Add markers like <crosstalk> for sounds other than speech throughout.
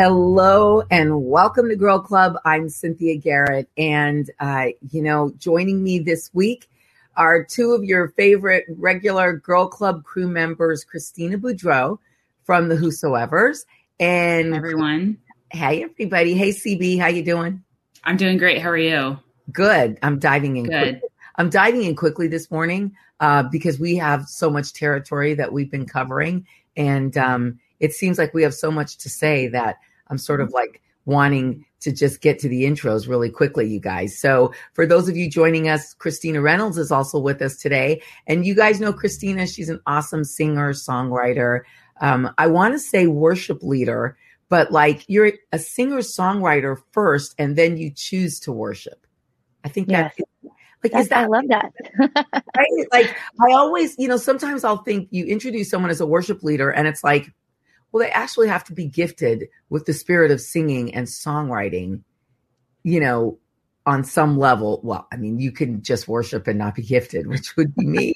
Hello and welcome to Girl Club. I'm Cynthia Garrett, and uh, you know, joining me this week are two of your favorite regular Girl Club crew members, Christina Boudreau from the Whosoevers, and everyone. Hey, everybody. Hey, CB, how you doing? I'm doing great. How are you? Good. I'm diving in. Good. Quickly. I'm diving in quickly this morning uh, because we have so much territory that we've been covering, and um, it seems like we have so much to say that I'm sort of like wanting to just get to the intros really quickly, you guys. So for those of you joining us, Christina Reynolds is also with us today. And you guys know Christina, she's an awesome singer, songwriter. Um, I want to say worship leader, but like you're a singer songwriter first, and then you choose to worship. I think yes. that like That's, is that I love that. right? Like I always, you know, sometimes I'll think you introduce someone as a worship leader and it's like, well, they actually have to be gifted with the spirit of singing and songwriting, you know, on some level. Well, I mean, you can just worship and not be gifted, <laughs> which would be me.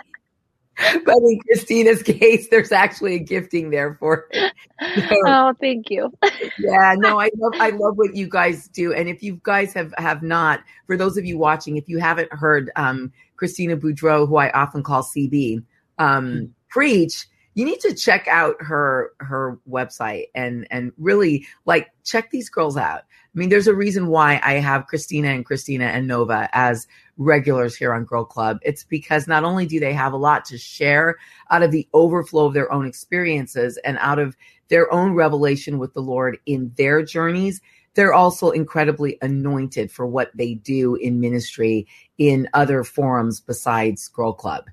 <laughs> but in Christina's <laughs> case, there's actually a gifting there for it. So, oh, thank you. yeah, no, I love I love what you guys do. And if you guys have have not, for those of you watching, if you haven't heard um, Christina Boudreau, who I often call CB, um, mm-hmm. preach, you need to check out her her website and and really like check these girls out. I mean, there's a reason why I have Christina and Christina and Nova as regulars here on Girl Club. It's because not only do they have a lot to share out of the overflow of their own experiences and out of their own revelation with the Lord in their journeys, they're also incredibly anointed for what they do in ministry in other forums besides Girl Club.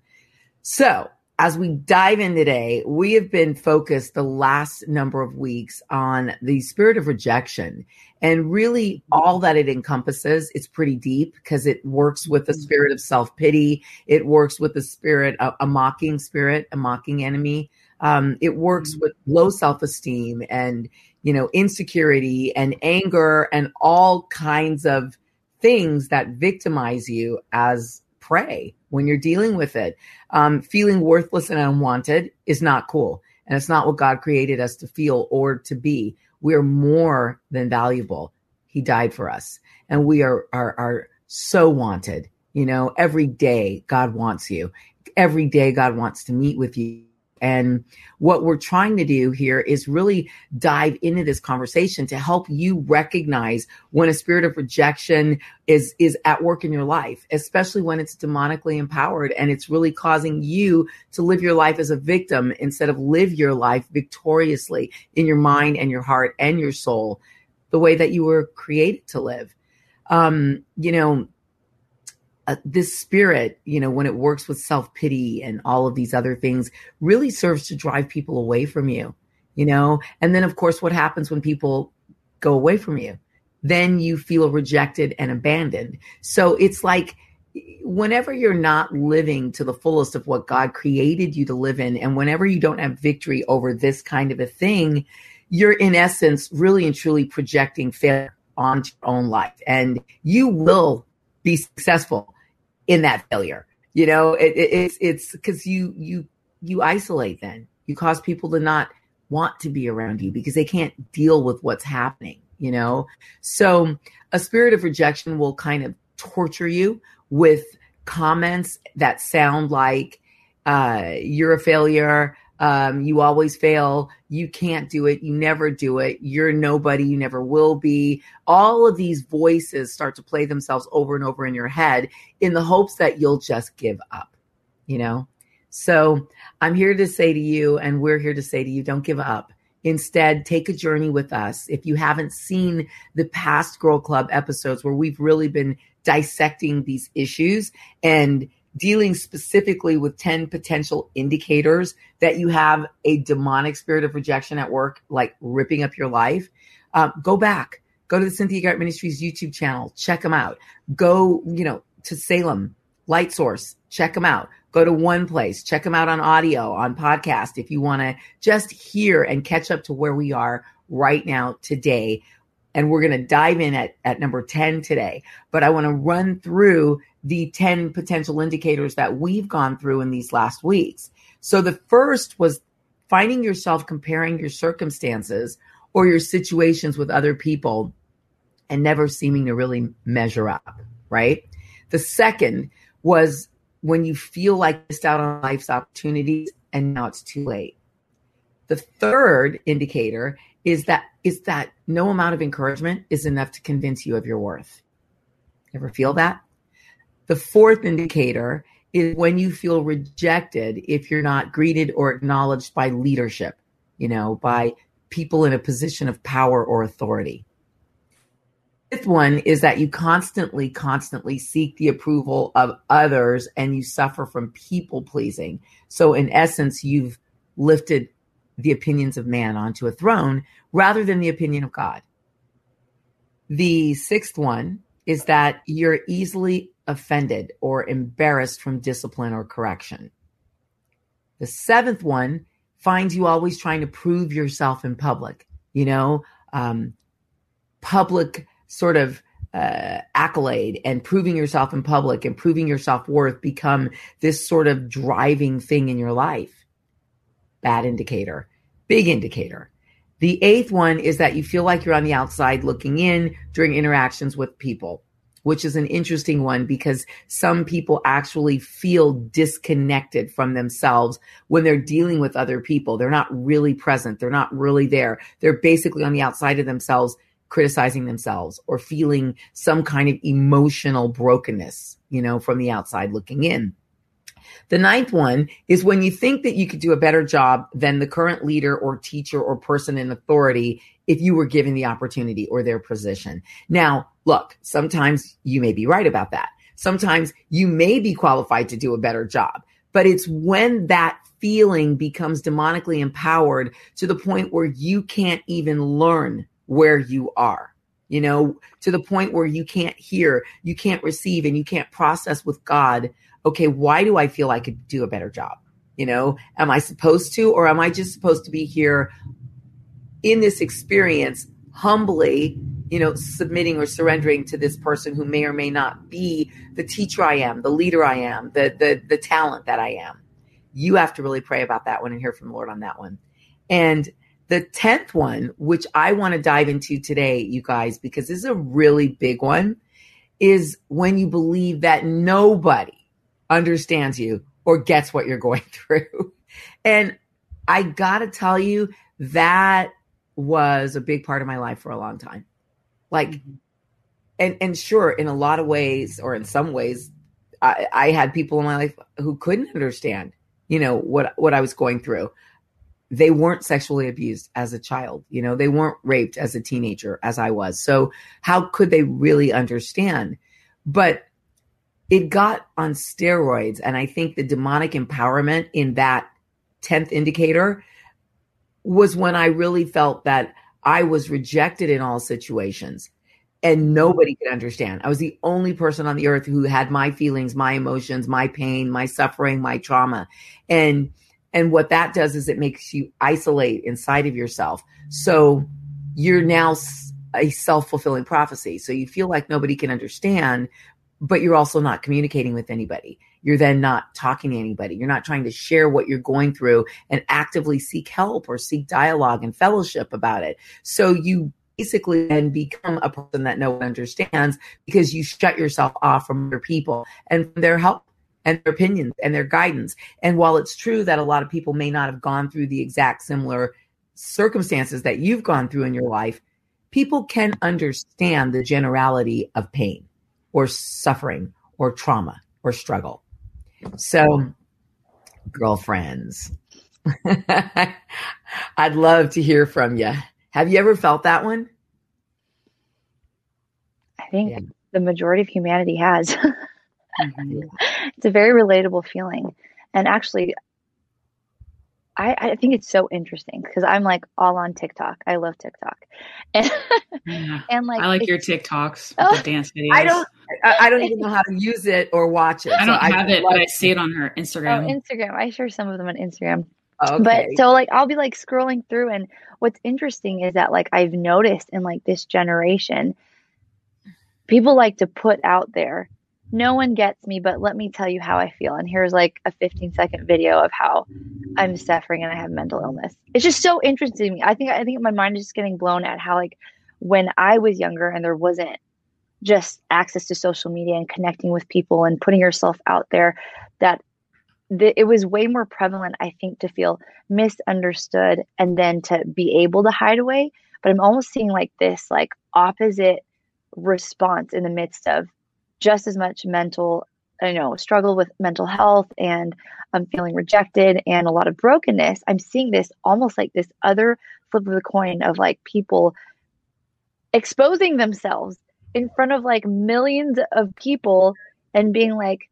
So, as we dive in today, we have been focused the last number of weeks on the spirit of rejection and really all that it encompasses. It's pretty deep because it works with the spirit of self pity. It works with the spirit, of a mocking spirit, a mocking enemy. Um, it works with low self esteem and, you know, insecurity and anger and all kinds of things that victimize you as prey when you're dealing with it. Um, feeling worthless and unwanted is not cool. And it's not what God created us to feel or to be. We're more than valuable. He died for us. And we are, are, are so wanted. You know, every day God wants you. Every day God wants to meet with you and what we're trying to do here is really dive into this conversation to help you recognize when a spirit of rejection is is at work in your life, especially when it's demonically empowered and it's really causing you to live your life as a victim instead of live your life victoriously in your mind and your heart and your soul the way that you were created to live. Um, you know, uh, this spirit, you know, when it works with self pity and all of these other things, really serves to drive people away from you, you know? And then, of course, what happens when people go away from you? Then you feel rejected and abandoned. So it's like, whenever you're not living to the fullest of what God created you to live in, and whenever you don't have victory over this kind of a thing, you're in essence really and truly projecting failure onto your own life. And you will be successful in that failure. You know, it, it, it's it's because you you you isolate. Then you cause people to not want to be around you because they can't deal with what's happening. You know, so a spirit of rejection will kind of torture you with comments that sound like uh, you're a failure um, you always fail. You can't do it. You never do it. You're nobody. You never will be. All of these voices start to play themselves over and over in your head in the hopes that you'll just give up, you know? So I'm here to say to you, and we're here to say to you, don't give up. Instead, take a journey with us. If you haven't seen the past Girl Club episodes where we've really been dissecting these issues and dealing specifically with 10 potential indicators that you have a demonic spirit of rejection at work, like ripping up your life, uh, go back. Go to the Cynthia Garrett Ministries YouTube channel. Check them out. Go, you know, to Salem, Light Source. Check them out. Go to one place. Check them out on audio, on podcast. If you want to just hear and catch up to where we are right now today. And we're going to dive in at, at number 10 today. But I want to run through the 10 potential indicators that we've gone through in these last weeks. So the first was finding yourself comparing your circumstances or your situations with other people and never seeming to really measure up, right? The second was when you feel like missed out on life's opportunities and now it's too late. The third indicator is that is that no amount of encouragement is enough to convince you of your worth. Ever feel that? The fourth indicator is when you feel rejected if you're not greeted or acknowledged by leadership, you know, by people in a position of power or authority. Fifth one is that you constantly, constantly seek the approval of others and you suffer from people pleasing. So, in essence, you've lifted the opinions of man onto a throne rather than the opinion of God. The sixth one is that you're easily offended or embarrassed from discipline or correction. The seventh one finds you always trying to prove yourself in public, you know, um, public sort of uh, accolade and proving yourself in public and proving your self worth become this sort of driving thing in your life. Bad indicator, big indicator. The eighth one is that you feel like you're on the outside looking in during interactions with people, which is an interesting one because some people actually feel disconnected from themselves when they're dealing with other people. They're not really present. They're not really there. They're basically on the outside of themselves, criticizing themselves or feeling some kind of emotional brokenness, you know, from the outside looking in. The ninth one is when you think that you could do a better job than the current leader or teacher or person in authority if you were given the opportunity or their position. Now, look, sometimes you may be right about that. Sometimes you may be qualified to do a better job, but it's when that feeling becomes demonically empowered to the point where you can't even learn where you are you know, to the point where you can't hear, you can't receive, and you can't process with God okay, why do I feel I could do a better job? You know, am I supposed to, or am I just supposed to be here in this experience humbly, you know, submitting or surrendering to this person who may or may not be the teacher I am, the leader I am, the the the talent that I am. You have to really pray about that one and hear from the Lord on that one. And the 10th one, which I want to dive into today, you guys, because this is a really big one, is when you believe that nobody understands you or gets what you're going <laughs> through. And I got to tell you, that was a big part of my life for a long time. Like, mm-hmm. and, and sure, in a lot of ways, or in some ways, I, I had people in my life who couldn't understand, you know, what, what I was going through. They weren't sexually abused as a child, you know, they weren't raped as a teenager as I was. So how could they really understand? But it got on steroids. And I think the demonic empowerment in that 10th indicator was when I really felt that I was rejected in all situations and nobody could understand. I was the only person on the earth who had my feelings, my emotions, my pain, my suffering, my trauma. And and what that does is it makes you isolate inside of yourself. So you're now a self-fulfilling prophecy. So you feel like nobody can understand, but you're also not communicating with anybody. You're then not talking to anybody. You're not trying to share what you're going through and actively seek help or seek dialogue and fellowship about it. So you basically then become a person that no one understands because you shut yourself off from other people and their help and their opinions and their guidance. And while it's true that a lot of people may not have gone through the exact similar circumstances that you've gone through in your life, people can understand the generality of pain or suffering or trauma or struggle. So, girlfriends, <laughs> I'd love to hear from you. Have you ever felt that one? I think yeah. the majority of humanity has. <laughs> mm-hmm. It's a very relatable feeling. And actually, I, I think it's so interesting because I'm like all on TikTok. I love TikTok, <laughs> and, yeah. and like I like your TikToks, oh, the dance videos. I don't, I, don't even know how to use it or watch it. I don't so have I it, but I see it on her Instagram. Oh, Instagram. I share some of them on Instagram. Okay. But so like I'll be like scrolling through, and what's interesting is that like I've noticed in like this generation, people like to put out there no one gets me, but let me tell you how I feel. And here's like a 15 second video of how I'm suffering and I have mental illness. It's just so interesting to me. I think I think my mind is just getting blown at how like when I was younger and there wasn't just access to social media and connecting with people and putting yourself out there that it was way more prevalent i think to feel misunderstood and then to be able to hide away but i'm almost seeing like this like opposite response in the midst of just as much mental I know struggle with mental health and I'm feeling rejected and a lot of brokenness. I'm seeing this almost like this other flip of the coin of like people exposing themselves in front of like millions of people and being like,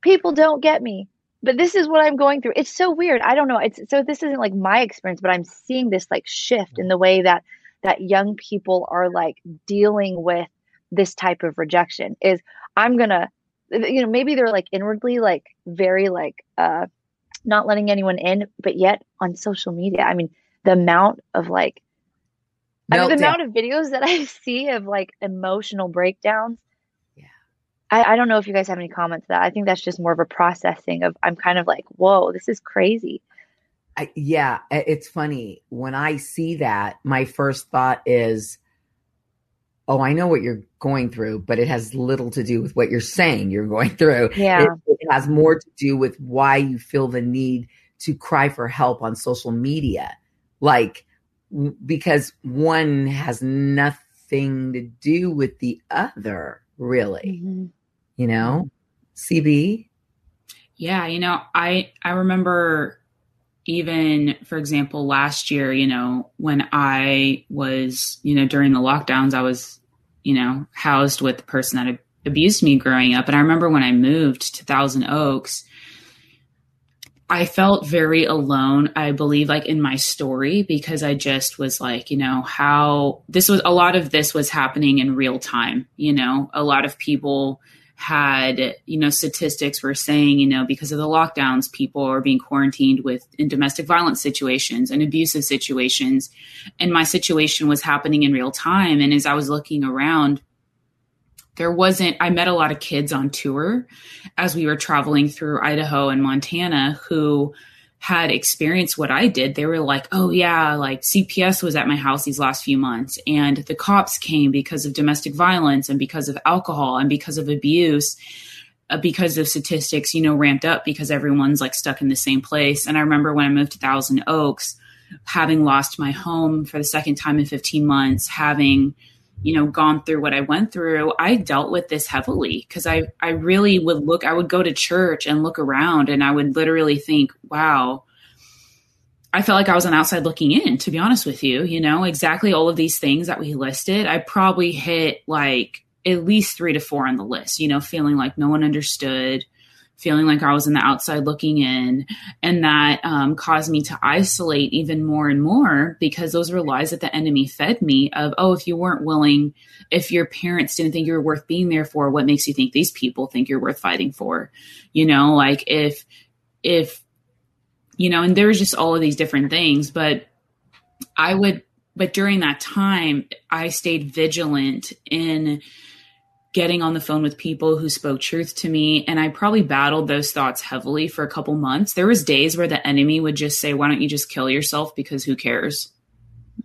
people don't get me. But this is what I'm going through. It's so weird. I don't know. It's so this isn't like my experience, but I'm seeing this like shift in the way that that young people are like dealing with this type of rejection is I'm to you know maybe they're like inwardly like very like uh not letting anyone in but yet on social media i mean the amount of like I mean, the amount of videos that <laughs> I see of like emotional breakdowns. Yeah. I, I don't know if you guys have any comments that. I think that's just more of a processing of I'm kind of like, whoa, this is crazy. I, yeah, it's funny. When I see that, my first thought is, oh, I know what you're going through, but it has little to do with what you're saying you're going through. Yeah. It, it has more to do with why you feel the need to cry for help on social media. Like, because one has nothing to do with the other, really. Mm-hmm. You know, CB. Yeah, you know, I I remember even for example last year, you know, when I was, you know, during the lockdowns, I was, you know, housed with the person that abused me growing up, and I remember when I moved to Thousand Oaks, I felt very alone, I believe, like in my story, because I just was like, you know, how this was a lot of this was happening in real time. You know, a lot of people had, you know, statistics were saying, you know, because of the lockdowns, people are being quarantined with in domestic violence situations and abusive situations. And my situation was happening in real time. And as I was looking around, there wasn't i met a lot of kids on tour as we were traveling through idaho and montana who had experienced what i did they were like oh yeah like cps was at my house these last few months and the cops came because of domestic violence and because of alcohol and because of abuse uh, because of statistics you know ramped up because everyone's like stuck in the same place. And i remember when i moved to thousand oaks having lost my home for the second time in 15 months having you know gone through what i went through i dealt with this heavily because i i really would look i would go to church and look around and i would literally think wow. I felt like i was on outside looking in to be honest with you you know exactly all of these things that we listed i probably hit like at least three to four on the list you know feeling like no one understood feeling like I was in the outside looking in. And that um, caused me to isolate even more and more because those were lies that the enemy fed me of, oh, if you weren't willing, if your parents didn't think you were worth being there for, what makes you think these people think you're worth fighting for? You know, like if, if, you know, and there's just all of these different things, but I would, but during that time, I stayed vigilant in, getting on the phone with people who spoke truth to me and i probably battled those thoughts heavily for a couple months. There was days where the enemy would just say why don't you just kill yourself? Because who cares?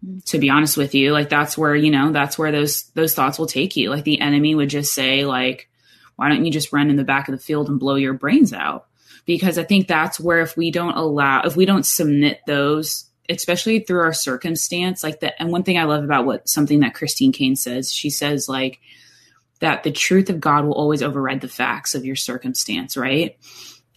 Mm-hmm. To be honest with you like that's where you know that's where those those thoughts will take you. Like the enemy would just say like why don't you just run in the back of the field and blow your brains out? Because i think that's where if we don't allow if we don't submit those especially through our circumstance like that and one thing i love about what something that christine caine says she says like that the truth of God will always override the facts of your circumstance, right?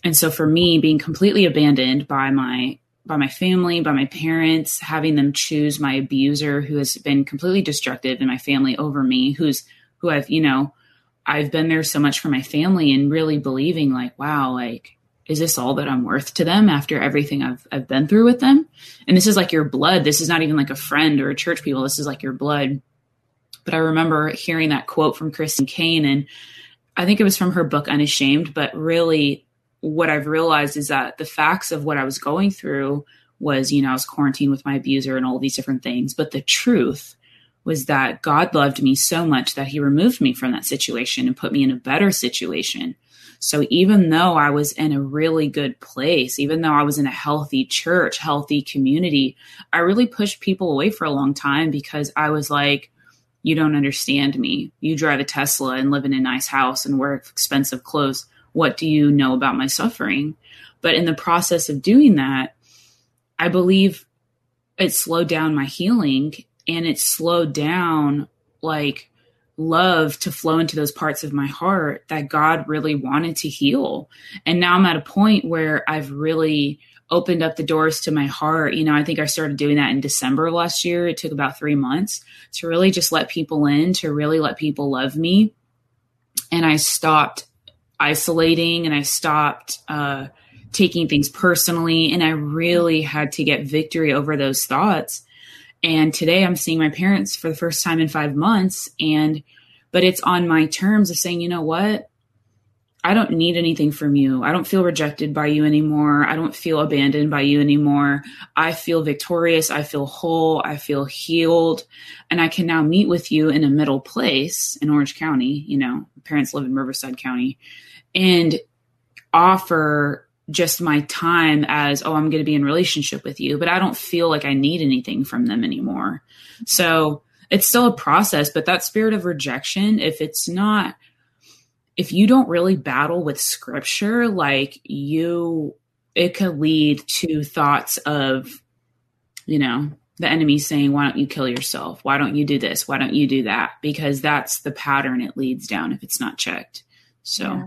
And so for me, being completely abandoned by my by my family, by my parents, having them choose my abuser who has been completely destructive in my family over me, who's who I've, you know, I've been there so much for my family and really believing like, wow, like is this all that I'm worth to them after everything I've I've been through with them? And this is like your blood. This is not even like a friend or a church people. This is like your blood. But I remember hearing that quote from Christine Caine, and I think it was from her book Unashamed. But really, what I've realized is that the facts of what I was going through was, you know, I was quarantined with my abuser and all these different things. But the truth was that God loved me so much that he removed me from that situation and put me in a better situation. So even though I was in a really good place, even though I was in a healthy church, healthy community, I really pushed people away for a long time because I was like, you don't understand me. You drive a Tesla and live in a nice house and wear expensive clothes. What do you know about my suffering? But in the process of doing that, I believe it slowed down my healing and it slowed down like love to flow into those parts of my heart that God really wanted to heal. And now I'm at a point where I've really opened up the doors to my heart. You know, I think I started doing that in December last year. It took about three months to really just let people in, to really let people love me. And I stopped isolating and I stopped uh, taking things personally. And I really had to get victory over those thoughts. And today I'm seeing my parents for the first time in five months. And, but it's on my terms of saying, you know what? I don't need anything from you. I don't feel rejected by you anymore. I don't feel abandoned by you anymore. I feel victorious. I feel whole. I feel healed. And I can now meet with you in a middle place in Orange County. You know, parents live in Riverside County and offer just my time as, oh, I'm going to be in relationship with you, but I don't feel like I need anything from them anymore. So it's still a process, but that spirit of rejection, if it's not, if you don't really battle with scripture, like you, it could lead to thoughts of, you know, the enemy saying, why don't you kill yourself? Why don't you do this? Why don't you do that? Because that's the pattern it leads down if it's not checked. So. Yeah.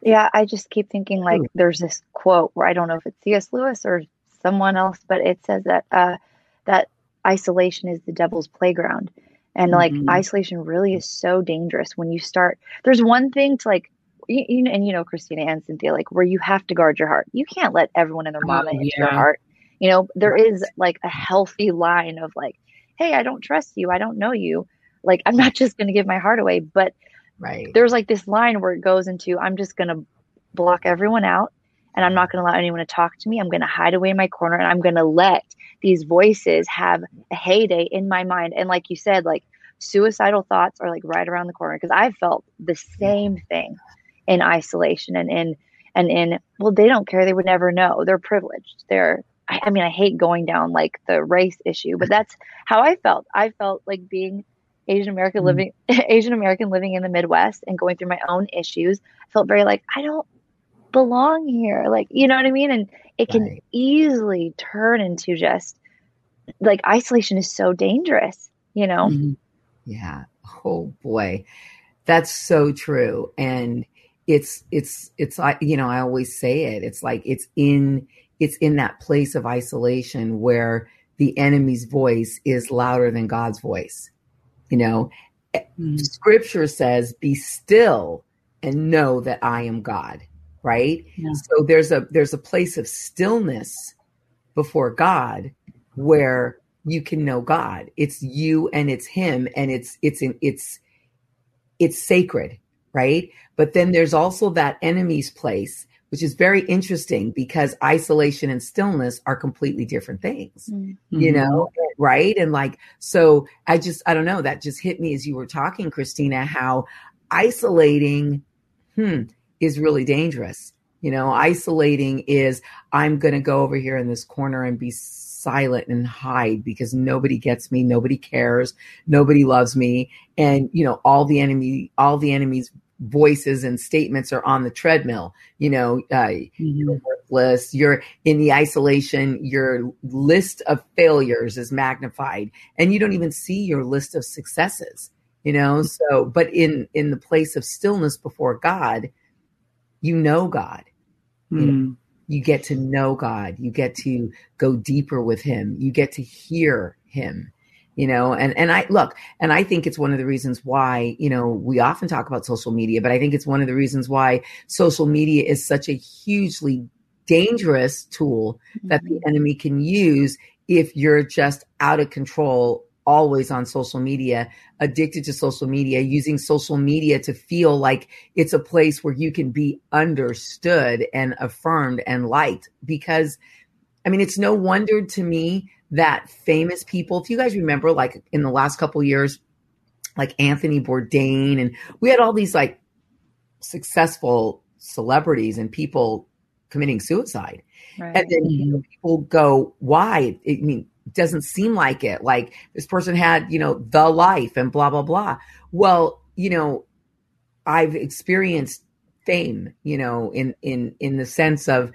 Yeah, I just keep thinking like there's this quote where I don't know if it's C.S. Lewis or someone else, but it says that uh, that isolation is the devil's playground, and like mm-hmm. isolation really is so dangerous when you start. There's one thing to like. You, you, and you know Christina and Cynthia, like where you have to guard your heart. You can't let everyone and their mama oh, into yeah. your heart. You know, there is like a healthy line of like, hey, I don't trust you. I don't know you. Like, I'm not <laughs> just going to give my heart away. But Right. There's like this line where it goes into I'm just going to block everyone out and I'm not going to allow anyone to talk to me. I'm going to hide away in my corner and I'm going to let these voices have a heyday in my mind. And like you said, like suicidal thoughts are like right around the corner because I've felt the same thing in isolation and in and in well they don't care they would never know they're privileged they're I, I mean I hate going down like the race issue but that's how I felt I felt like being Asian American mm-hmm. living <laughs> Asian American living in the Midwest and going through my own issues, I felt very like I don't belong here. Like, you know what I mean? And it can right. easily turn into just like isolation is so dangerous, you know? Mm-hmm. Yeah. Oh boy. That's so true. And it's it's it's like you know, I always say it. It's like it's in it's in that place of isolation where the enemy's voice is louder than God's voice. You know, mm-hmm. scripture says, be still and know that I am God, right? Yeah. So there's a there's a place of stillness before God where you can know God. It's you and it's him and it's it's it's it's sacred, right? But then there's also that enemy's place which is very interesting because isolation and stillness are completely different things, mm-hmm. you know, right? And like, so I just, I don't know, that just hit me as you were talking, Christina, how isolating hmm, is really dangerous. You know, isolating is I'm going to go over here in this corner and be silent and hide because nobody gets me, nobody cares, nobody loves me, and you know all the enemy, all the enemy's voices and statements are on the treadmill. You know, uh, mm-hmm. you're worthless. You're in the isolation. Your list of failures is magnified, and you don't even see your list of successes. You know, so but in in the place of stillness before God, you know God. Mm. You, know, mm. you get to know God. You get to go deeper with Him. You get to hear Him you know and and i look and i think it's one of the reasons why you know we often talk about social media but i think it's one of the reasons why social media is such a hugely dangerous tool that the mm-hmm. enemy can use if you're just out of control always on social media addicted to social media using social media to feel like it's a place where you can be understood and affirmed and liked because i mean it's no wonder to me that famous people, if you guys remember, like in the last couple years, like Anthony Bourdain, and we had all these like successful celebrities and people committing suicide. Right. And then you know, people go, why? I mean, doesn't seem like it. Like this person had, you know, the life and blah, blah, blah. Well, you know, I've experienced fame, you know, in, in, in the sense of,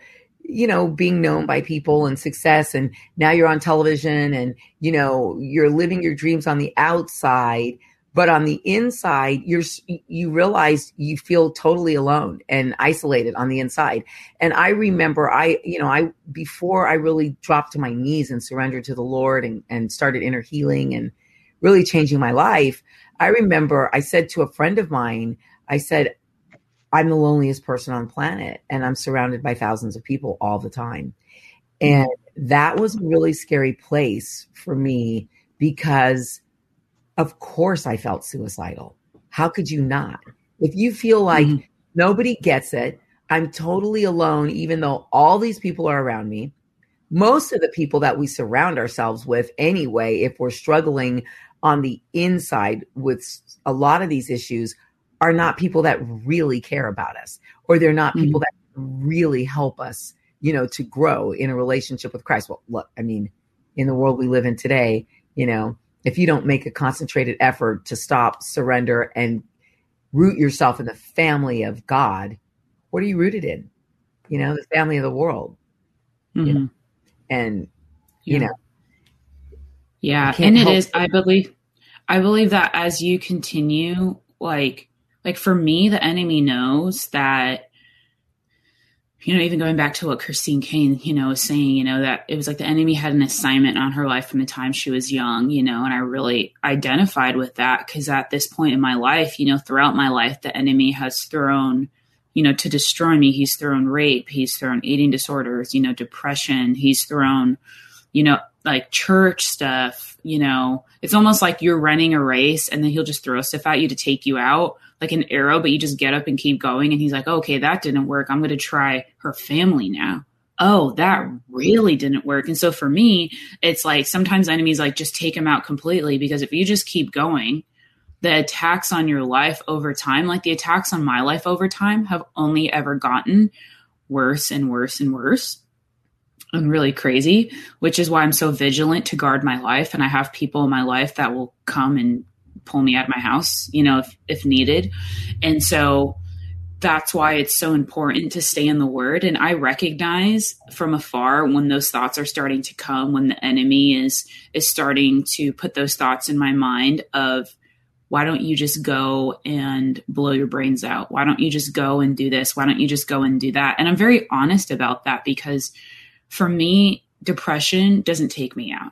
you know, being known by people and success. And now you're on television and, you know, you're living your dreams on the outside but on the inside you're you realize you feel totally alone and isolated on the inside. And i remember i you know i before i really dropped to my knees and surrendered to the lord and, and started inner healing and really changing my life i remember i said to a friend of mine i said i'm the loneliest person on the planet and i'm surrounded by thousands of people all the time. Mm-hmm. And that was a really scary place for me because of course I felt suicidal. How could you not? If you feel like mm-hmm. nobody gets it, I'm totally alone, even though all these people are around me. Most of the people that we surround ourselves with, anyway, if we're struggling on the inside with a lot of these issues, are not people that really care about us, or they're not people mm-hmm. that really help us, you know, to grow in a relationship with Christ. Well, look, I mean, in the world we live in today, you know, if you don't make a concentrated effort to stop, surrender, and root yourself in the family of God, what are you rooted in? You know, the family of the world. Mm-hmm. You know? And, you know. Yeah. And it is, I believe, I believe that as you continue, like, like for me, the enemy knows that you know, even going back to what Christine Caine, you know, was saying, you know, that it was like the enemy had an assignment on her life from the time she was young, you know, and I really identified with that because at this point in my life, you know, throughout my life, the enemy has thrown, you know, to destroy me, he's thrown rape, he's thrown eating disorders, you know, depression, he's thrown, you know, like church stuff, you know, it's almost like you're running a race and then he'll just throw stuff at you to take you out like an arrow, but you just get up and keep going. And he's like, oh, okay, that didn't work. I'm going to try her family now. Oh, that really didn't work. And so for me, it's like sometimes enemies like just take them out completely because if you just keep going, the attacks on your life over time, like the attacks on my life over time, have only ever gotten worse and worse and worse and really crazy, which is why I'm so vigilant to guard my life. And I have people in my life that will come and pull me out of my house, you know, if, if needed. And so that's why it's so important to stay in the word. And I recognize from afar when those thoughts are starting to come, when the enemy is, is starting to put those thoughts in my mind of, why don't you just go and blow your brains out? Why don't you just go and do this? Why don't you just go and do that? And I'm very honest about that because for me, depression doesn't take me out.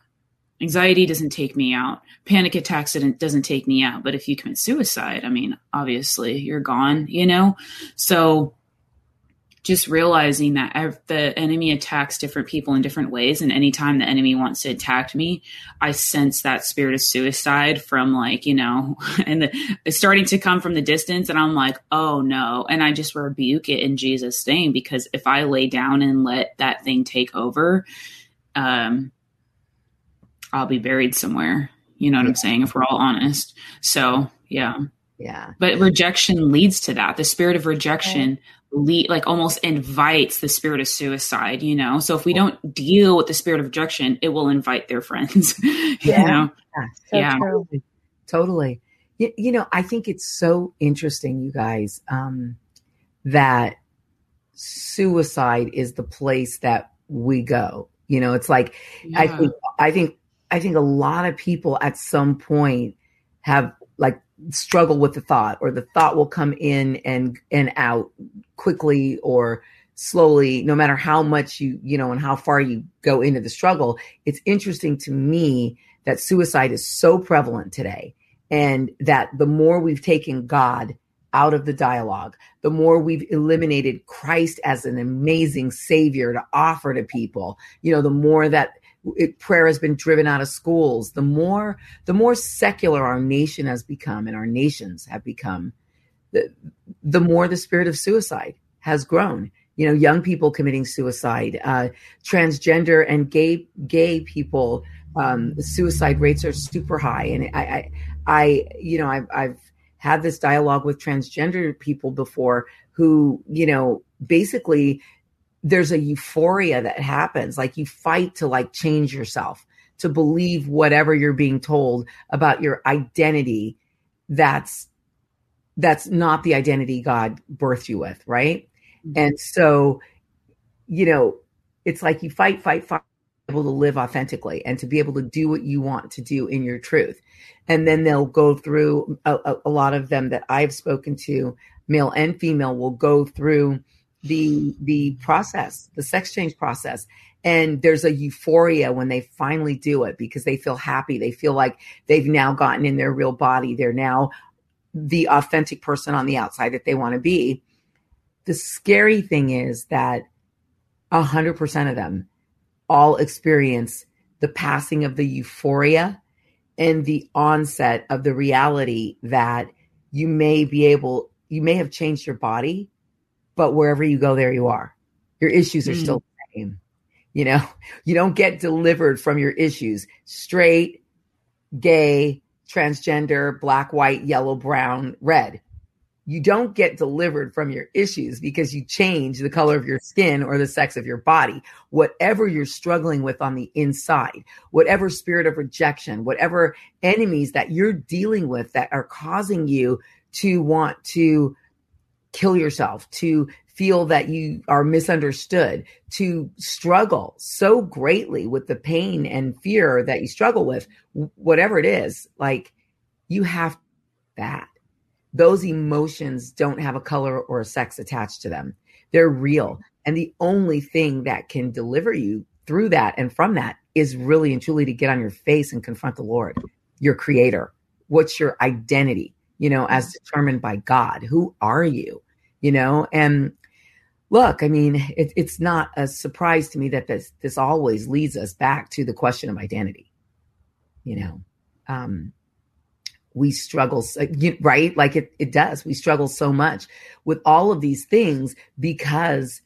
Anxiety doesn't take me out. Panic attacks doesn't take me out. But if you commit suicide, I mean, obviously you're gone, you know? So just realizing that the enemy attacks different people in different ways. And anytime the enemy wants to attack me, I sense that spirit of suicide from like, you know, <laughs> and the, it's starting to come from the distance. And I'm like, oh no. And I just rebuke it in Jesus' name because if I lay down and let that thing take over, um, I'll be buried somewhere. You know what yeah. I'm saying? If we're all honest. So yeah. Yeah. But rejection leads to that. The spirit of rejection lead, like almost invites the spirit of suicide, you know? So if we don't deal with the spirit of rejection, it will invite their friends, <laughs> you yeah. know? Yeah. So yeah. Totally. totally. You, you, know, I think it's so interesting, you guys, um, that suicide is the place that we go. You know, it's like, yeah. I think, I think I think a lot of people at some point have like struggle with the thought or the thought will come in and and out quickly or slowly no matter how much you you know and how far you go into the struggle. It's interesting to me that suicide is so prevalent today and that the more we've taken god out of the dialogue the more we've eliminated christ as an amazing savior to offer to people you know the more that it, prayer has been driven out of schools. The more the more secular our nation has become and our nations have become, the the more the spirit of suicide has grown. you know, young people committing suicide, uh, transgender and gay gay people. Um, the suicide rates are super high, and I, I, I you know, I've, I've had this dialogue with transgender people before who, you know, basically there's a euphoria that happens. Like you fight to like change yourself, to believe whatever you're being told about your identity that's that's not the identity God birthed you with, right? Mm-hmm. And so, you know, it's like you fight, fight, fight, able to live authentically and to be able to do what you want to do in your truth. And then they'll go through a, a, a lot of them that I've spoken to, male and female, will go through the the process, the sex change process. And there's a euphoria when they finally do it because they feel happy. They feel like they've now gotten in their real body. They're now the authentic person on the outside that they want to be. The scary thing is that 100% of them all experience the passing of the euphoria and the onset of the reality that you may be able, you may have changed your body, but wherever you go, there you are. Your issues are mm. still the same. You know, <laughs> you don't get delivered from your issues. Straight, gay, transgender, black, white, yellow, brown, red. You don't get delivered from your issues because you change the color of your skin or the sex of your body. Whatever you're struggling with on the inside, whatever spirit of rejection, whatever enemies that you're dealing with that are causing you to want to kill yourself, to feel that you are misunderstood, to struggle so greatly with the pain and fear that you struggle with, whatever it is, like you have that. Those emotions don't have a color or a sex attached to them. They're real. And the only thing that can deliver you through that and from that is really and truly to get on your face and confront the Lord, your creator. What's your identity, you know, as determined by God? Who are you? You know, and look, I mean, it, it's not a surprise to me that this this always leads us back to the question of identity. You know, um, we struggle, right? Like it, it does. We struggle so much with all of these things because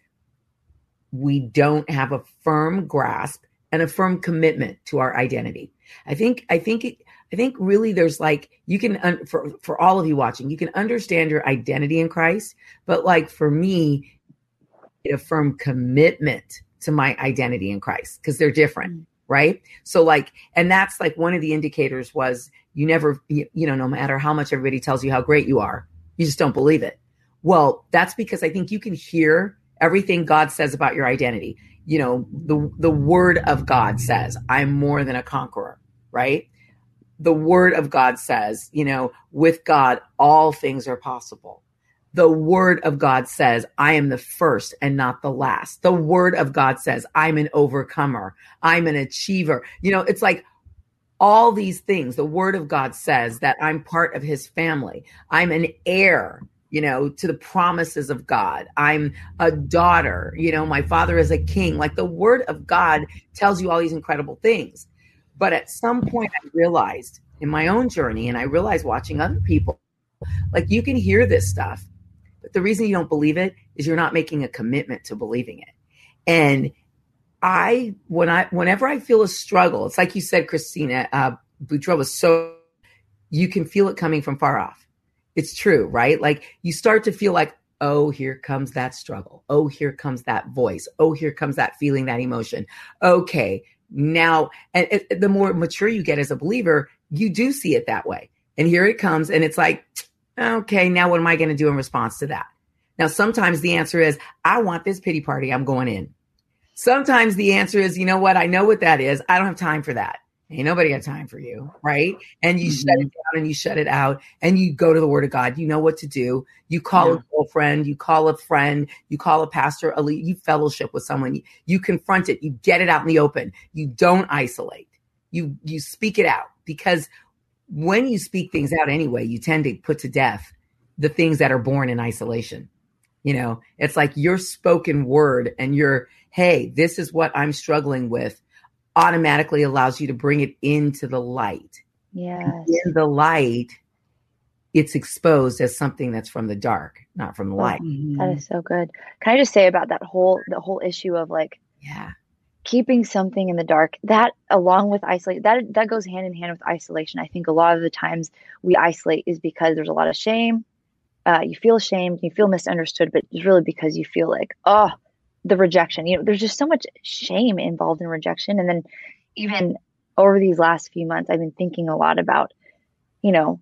we don't have a firm grasp and a firm commitment to our identity. I think, I think, it, I think really there's like, you can, for, for all of you watching, you can understand your identity in Christ, but like for me, a firm commitment to my identity in Christ because they're different, mm. right? So like, and that's like one of the indicators was you never, you, you know, no matter how much everybody tells you how great you are, you just don't believe it. Well, that's because I think you can hear everything God says about your identity. You know, the the word of God says, I'm more than a conqueror, right? The word of God says, you know, with God all things are possible the word of God says, I am the first and not the last. The word of God says, I'm an overcomer. I'm an achiever. You know, it's like all these things. The word of God says that I'm part of his family. I'm an heir, you know, to the promises of God. I'm a daughter. You know, my father is a king. Like the word of God tells you all these incredible things. But at some point, I realized in my own journey, and I realized watching other people, like you can hear this stuff but the reason you don't believe it is you're not making a commitment to believing it. And I, when I, whenever I feel a struggle, it's like you said, Christina, uh, Boudreau was so, you can feel it coming from far off. It's true, right? Like you start to feel like, oh, here comes that struggle. Oh, here comes that voice. Oh, here comes that feeling, that emotion. Okay. Now, and the more mature you get as a believer, you do see it that way. And here it comes. And it's like, Okay, now what am I going to do in response to that? Now, sometimes the answer is, I want this pity party. I'm going in. Sometimes the answer is, you know what? I know what that is. I don't have time for that. Ain't nobody got time for you, right? And you mm-hmm. shut it down and you shut it out and you go to the word of God. You know what to do. You call yeah. a girlfriend, you call a friend, you call a pastor, a lead, you fellowship with someone. You, you confront it. You get it out in the open. You don't isolate. You, you speak it out because when you speak things out anyway, you tend to put to death the things that are born in isolation. You know, it's like your spoken word and your, hey, this is what I'm struggling with automatically allows you to bring it into the light. Yeah. In the light it's exposed as something that's from the dark, not from the light. Mm-hmm. That is so good. Can I just say about that whole the whole issue of like yeah keeping something in the dark that along with isolate that that goes hand in hand with isolation i think a lot of the times we isolate is because there's a lot of shame uh, you feel ashamed you feel misunderstood but it's really because you feel like oh the rejection you know there's just so much shame involved in rejection and then even over these last few months i've been thinking a lot about you know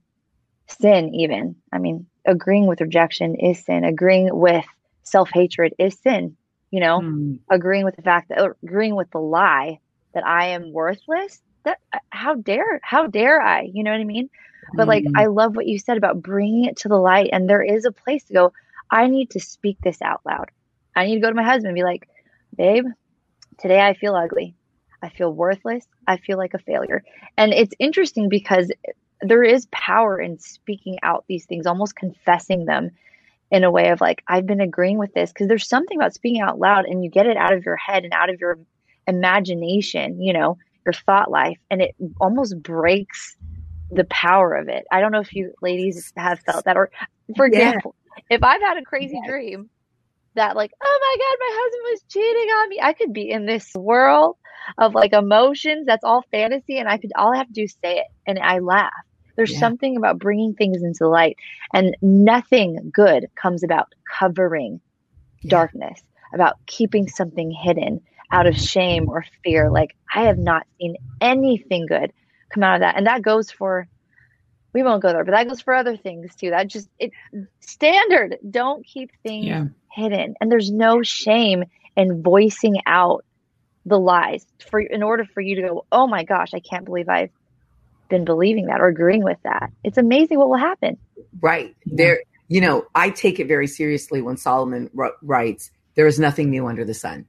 sin even i mean agreeing with rejection is sin agreeing with self-hatred is sin you know, mm. agreeing with the fact that agreeing with the lie that I am worthless. That how dare how dare I? You know what I mean? But like I love what you said about bringing it to the light, and there is a place to go. I need to speak this out loud. I need to go to my husband and be like, babe, today I feel ugly. I feel worthless. I feel like a failure. And it's interesting because there is power in speaking out these things, almost confessing them in a way of like I've been agreeing with this because there's something about speaking out loud and you get it out of your head and out of your imagination, you know, your thought life and it almost breaks the power of it. I don't know if you ladies have felt that or for example, yeah. if I've had a crazy dream that like, oh my god, my husband was cheating on me. I could be in this world of like emotions that's all fantasy and I could all I have to do is say it and I laugh there's yeah. something about bringing things into light, and nothing good comes about covering yeah. darkness, about keeping something hidden out of shame or fear. Like, I have not seen anything good come out of that. And that goes for, we won't go there, but that goes for other things too. That just, it standard. Don't keep things yeah. hidden. And there's no shame in voicing out the lies for in order for you to go, oh my gosh, I can't believe I've been believing that or agreeing with that. It's amazing what will happen. Right. There, you know, I take it very seriously when Solomon r- writes, there is nothing new under the sun.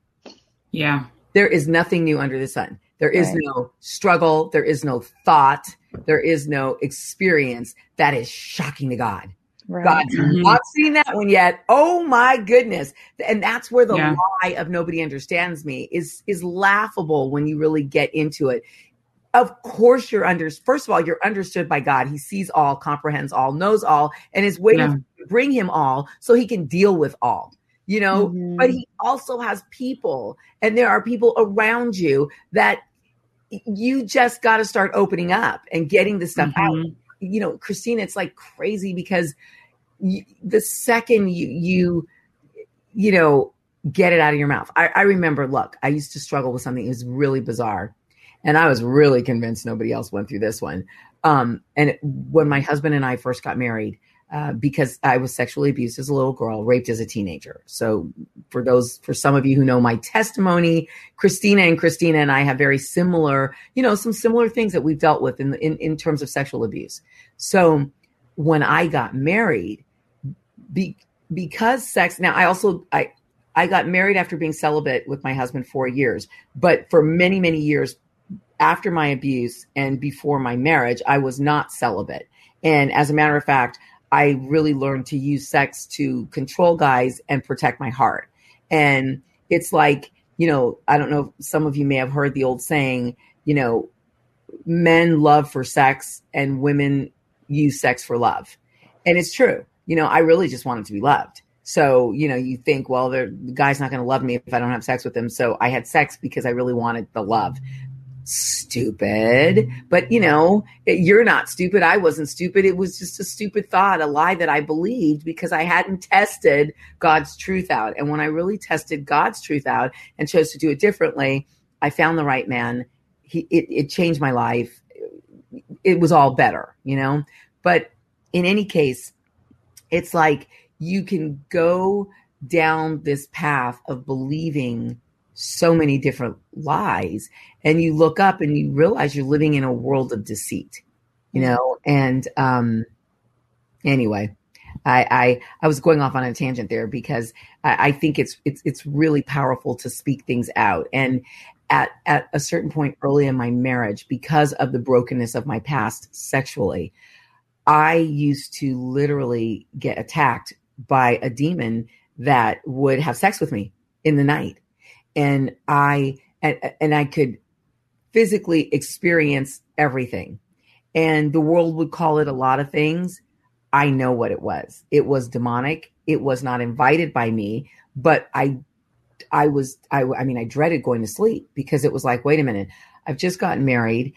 Yeah. There is nothing new under the sun. There is right. no struggle. There is no thought. There is no experience that is shocking to God. Right. God's mm-hmm. not seen that one yet. Oh my goodness. And that's where the yeah. lie of nobody understands me is is laughable when you really get into it of course you're under first of all you're understood by god he sees all comprehends all knows all and is waiting yeah. to bring him all so he can deal with all you know mm-hmm. but he also has people and there are people around you that you just got to start opening up and getting the stuff mm-hmm. out you know christina it's like crazy because you, the second you you you know get it out of your mouth I, I remember look i used to struggle with something it was really bizarre and I was really convinced nobody else went through this one. Um, and when my husband and I first got married, uh, because I was sexually abused as a little girl, raped as a teenager. So for those, for some of you who know my testimony, Christina and Christina and I have very similar, you know, some similar things that we've dealt with in, in, in terms of sexual abuse. So when I got married, be, because sex, now I also, I, I got married after being celibate with my husband for years, but for many, many years after my abuse and before my marriage, I was not celibate. And as a matter of fact, I really learned to use sex to control guys and protect my heart. And it's like, you know, I don't know, some of you may have heard the old saying, you know, men love for sex and women use sex for love. And it's true. You know, I really just wanted to be loved. So, you know, you think, well, the guy's not going to love me if I don't have sex with him. So I had sex because I really wanted the love stupid. But, you know, you're not stupid. I wasn't stupid. It was just a stupid thought, a lie that I believed because I hadn't tested God's truth out. And when I really tested God's truth out and chose to do it differently, I found the right man. He, it, it changed my life. It was all better, you know? But in any case, it's like you can go down this path of believing so many different lies and you look up and you realize you're living in a world of deceit you know? And um anyway I, I I was going off on a tangent there because I, I think it's it's it's really powerful to speak things out. And at at a certain point early in my marriage, because of the brokenness of my past sexually, I used to literally get attacked by a demon that would have sex with me in the night and I and, and I could physically experience everything. And the world would call it a lot of things. I know what it was. It was demonic. It was not invited by me, but I I was I I mean I dreaded going to sleep because it was like, wait a minute. I've just gotten married.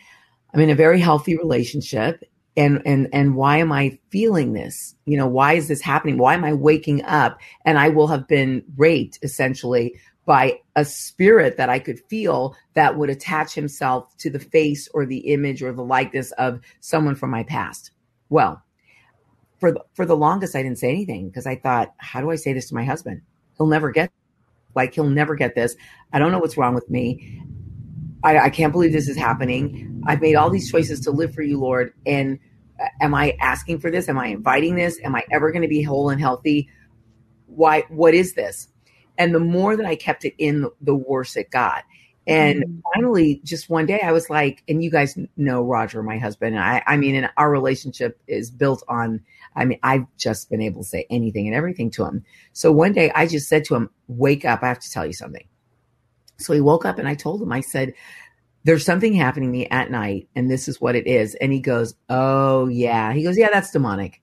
I'm in a very healthy relationship and and and why am i feeling this you know why is this happening why am i waking up and i will have been raped essentially by a spirit that i could feel that would attach himself to the face or the image or the likeness of someone from my past well for the, for the longest i didn't say anything because i thought how do i say this to my husband he'll never get like he'll never get this i don't know what's wrong with me I, I can't believe this is happening. I've made all these choices to live for you, Lord. And uh, am I asking for this? Am I inviting this? Am I ever going to be whole and healthy? Why? What is this? And the more that I kept it in, the worse it got. And mm-hmm. finally, just one day, I was like, and you guys know Roger, my husband, and I, I mean, and our relationship is built on, I mean, I've just been able to say anything and everything to him. So one day I just said to him, wake up. I have to tell you something. So he woke up and I told him, I said, there's something happening to me at night and this is what it is. And he goes, Oh, yeah. He goes, Yeah, that's demonic.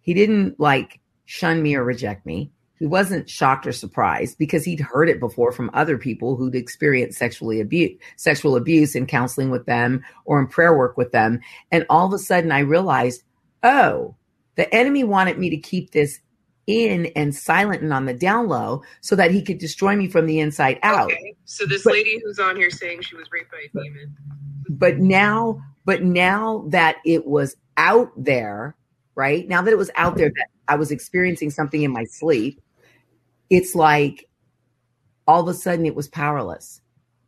He didn't like shun me or reject me. He wasn't shocked or surprised because he'd heard it before from other people who'd experienced sexually abuse, sexual abuse in counseling with them or in prayer work with them. And all of a sudden I realized, oh, the enemy wanted me to keep this in and silent and on the down low so that he could destroy me from the inside out. Okay. So this but, lady who's on here saying she was raped by a demon. But now, but now that it was out there, right? Now that it was out there that I was experiencing something in my sleep, it's like all of a sudden it was powerless.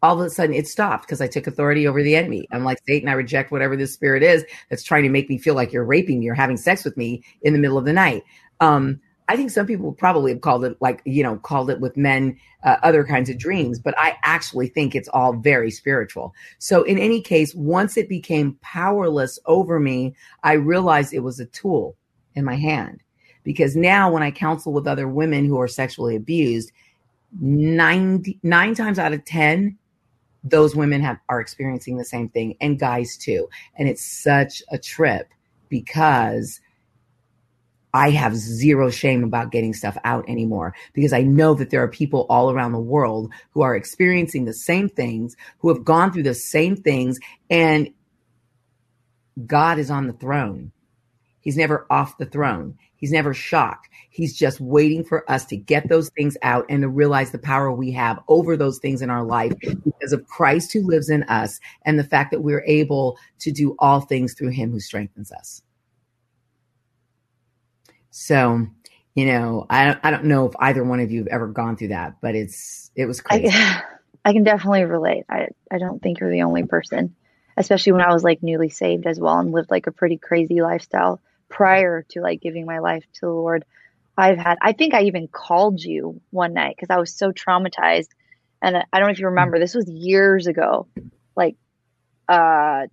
All of a sudden it stopped because I took authority over the enemy. I'm like, Satan, I reject whatever this spirit is that's trying to make me feel like you're raping me or having sex with me in the middle of the night. Um, I think some people probably have called it like, you know, called it with men, uh, other kinds of dreams, but I actually think it's all very spiritual. So in any case, once it became powerless over me, I realized it was a tool in my hand because now when I counsel with other women who are sexually abused, 90, nine times out of 10, those women have, are experiencing the same thing and guys too. And it's such a trip because I have zero shame about getting stuff out anymore because I know that there are people all around the world who are experiencing the same things, who have gone through the same things, and God is on the throne. He's never off the throne. He's never shocked. He's just waiting for us to get those things out and to realize the power we have over those things in our life because of Christ who lives in us and the fact that we're able to do all things through him who strengthens us. So, you know, I don't, I don't know if either one of you have ever gone through that, but it's it was crazy. I, <laughs> I can definitely relate. I I don't think you're the only person, especially when I was like newly saved as well and lived like a pretty crazy lifestyle prior to like giving my life to the Lord. I've had I think I even called you one night because I was so traumatized and I don't know if you remember this was years ago like uh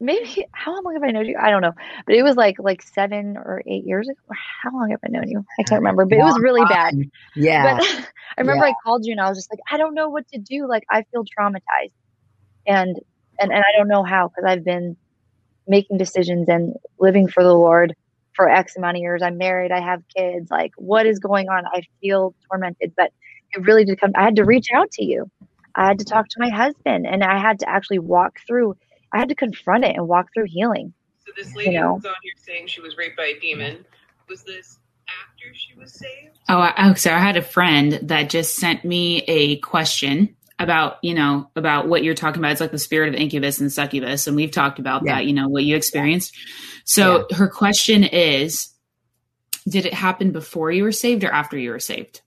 maybe how long have I known you? I don't know, but it was like like seven or eight years ago. How long have I known you? I can't remember, but it was really bad. Yeah. But <laughs> I remember yeah. I called you and I was just like, I don't know what to do. Like I feel traumatized, and and and I don't know how because I've been making decisions and living for the Lord for X amount of years. I'm married. I have kids. Like what is going on? I feel tormented, but it really did come. I had to reach out to you. I had to talk to my husband, and I had to actually walk through I had to confront it and walk through healing. So this lady you know? was on here saying she was raped by a demon. Was this after she was saved? Oh, I, oh, so I had a friend that just sent me a question about you know about what you're talking about it's like the spirit of incubus and succubus and we've talked about yeah. that you know what you experienced so yeah. her question is did it happen before you were saved or after you were saved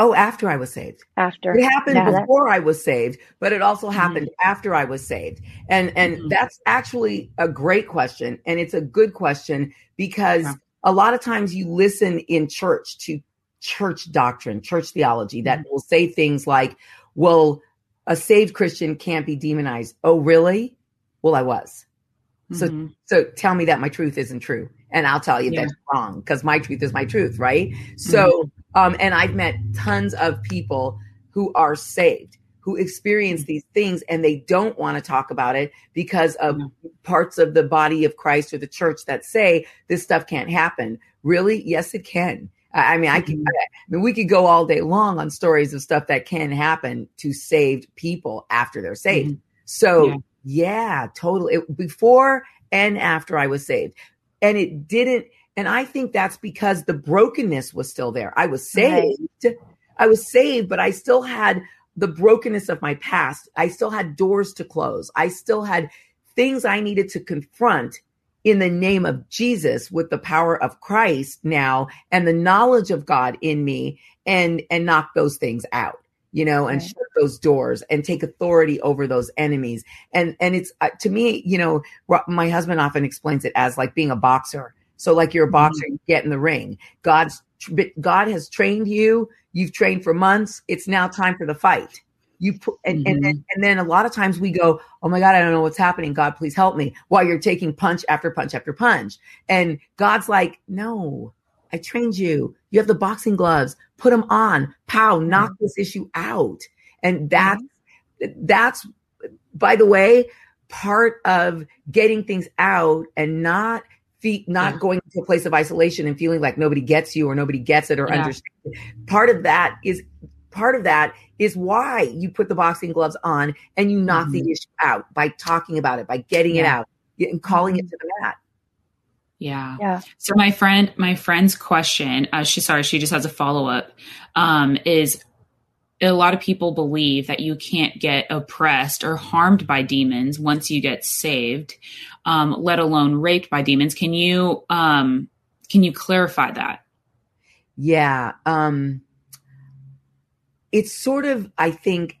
Oh, after I was saved. After it happened yeah, before I was saved, but it also mm-hmm. happened mm-hmm. after I was saved. And and mm-hmm. that's actually a great question, and it's a good question because yeah. a lot of times you listen in church to church doctrine, church theology that mm-hmm. will say things like, "Well, a saved Christian can't be demonized." Oh, really? Well, I was. So mm-hmm. so tell me that my truth isn't true, and I'll tell you yeah. that's wrong because my truth is my truth, right? So mm-hmm. Um, and I've met tons of people who are saved, who experience these things and they don't want to talk about it because of parts of the body of Christ or the church that say this stuff can't happen. Really? Yes, it can. I mean, I can. Mm-hmm. I mean, we could go all day long on stories of stuff that can happen to saved people after they're saved. Mm-hmm. So, yeah, yeah totally. It, before and after I was saved, and it didn't. And I think that's because the brokenness was still there. I was saved. Right. I was saved, but I still had the brokenness of my past. I still had doors to close. I still had things I needed to confront in the name of Jesus with the power of Christ now and the knowledge of God in me and and knock those things out you know and right. shut those doors and take authority over those enemies and and it's uh, to me you know my husband often explains it as like being a boxer so like you're a mm-hmm. boxer, you get in the ring. God's God has trained you. You've trained for months. It's now time for the fight. You put, and, mm-hmm. and, then, and then a lot of times we go, oh my God, I don't know what's happening. God, please help me. While you're taking punch after punch after punch, and God's like, no, I trained you. You have the boxing gloves. Put them on. Pow, knock mm-hmm. this issue out. And that's mm-hmm. that's by the way part of getting things out and not feet not yeah. going to a place of isolation and feeling like nobody gets you or nobody gets it or yeah. understands. Part of that is part of that is why you put the boxing gloves on and you knock mm-hmm. the issue out by talking about it, by getting yeah. it out and calling mm-hmm. it to the mat. Yeah. Yeah. So my friend, my friend's question, uh, she sorry, she just has a follow up. Um, is a lot of people believe that you can't get oppressed or harmed by demons once you get saved, um, let alone raped by demons. Can you um, can you clarify that? Yeah, um, it's sort of I think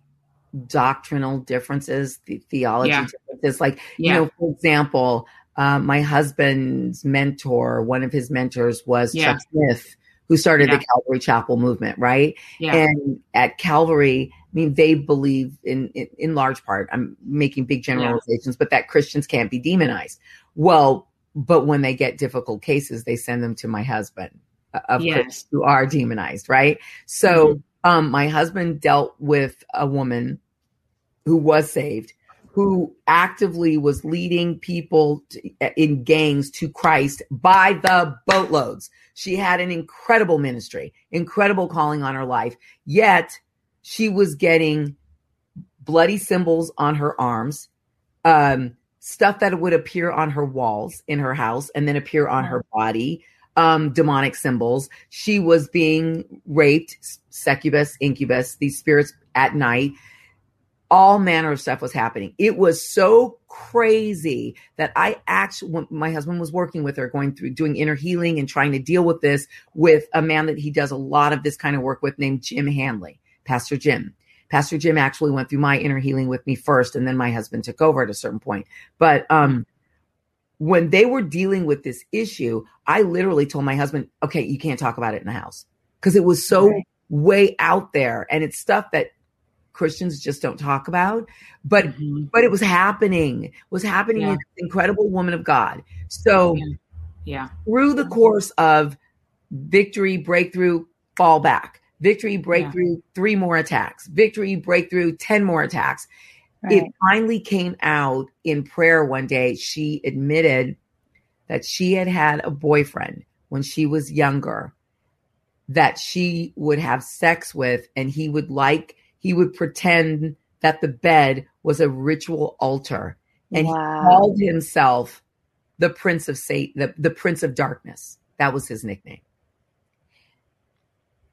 doctrinal differences, the theology yeah. differences. Like yeah. you know, for example, uh, my husband's mentor, one of his mentors was yeah. Chuck Smith who started yeah. the Calvary Chapel movement, right? Yeah. And at Calvary, I mean, they believe in, in, in large part, I'm making big generalizations, but that Christians can't be demonized. Well, but when they get difficult cases, they send them to my husband uh, of yes. Christians who are demonized, right? So, mm-hmm. Um, my husband dealt with a woman who was saved who actively was leading people to, in gangs to Christ by the boatloads. She had an incredible ministry, incredible calling on her life. Yet she was getting bloody symbols on her arms, um, stuff that would appear on her walls in her house and then appear on her body, um, demonic symbols. She was being raped, succubus, incubus, these spirits at night all manner of stuff was happening. It was so crazy that I actually, my husband was working with her, going through doing inner healing and trying to deal with this with a man that he does a lot of this kind of work with named Jim Hanley, Pastor Jim. Pastor Jim actually went through my inner healing with me first, and then my husband took over at a certain point. But um, when they were dealing with this issue, I literally told my husband, okay, you can't talk about it in the house because it was so right. way out there and it's stuff that Christians just don't talk about. But mm-hmm. but it was happening. It was happening yeah. with this incredible woman of God. So yeah. yeah. Through the course of victory, breakthrough, fall back. Victory, breakthrough, yeah. three more attacks. Victory, breakthrough, 10 more attacks. Right. It finally came out in prayer one day. She admitted that she had had a boyfriend when she was younger that she would have sex with and he would like he would pretend that the bed was a ritual altar and wow. he called himself the prince of satan the, the prince of darkness that was his nickname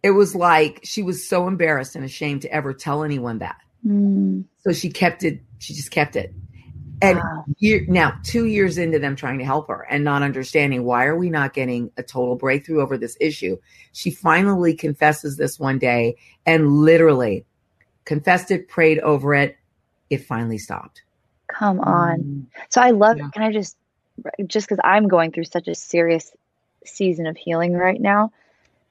it was like she was so embarrassed and ashamed to ever tell anyone that mm. so she kept it she just kept it and wow. year, now two years into them trying to help her and not understanding why are we not getting a total breakthrough over this issue she finally confesses this one day and literally confessed it, prayed over it. It finally stopped. Come on. Mm. So I love, yeah. can I just, just because I'm going through such a serious season of healing right now,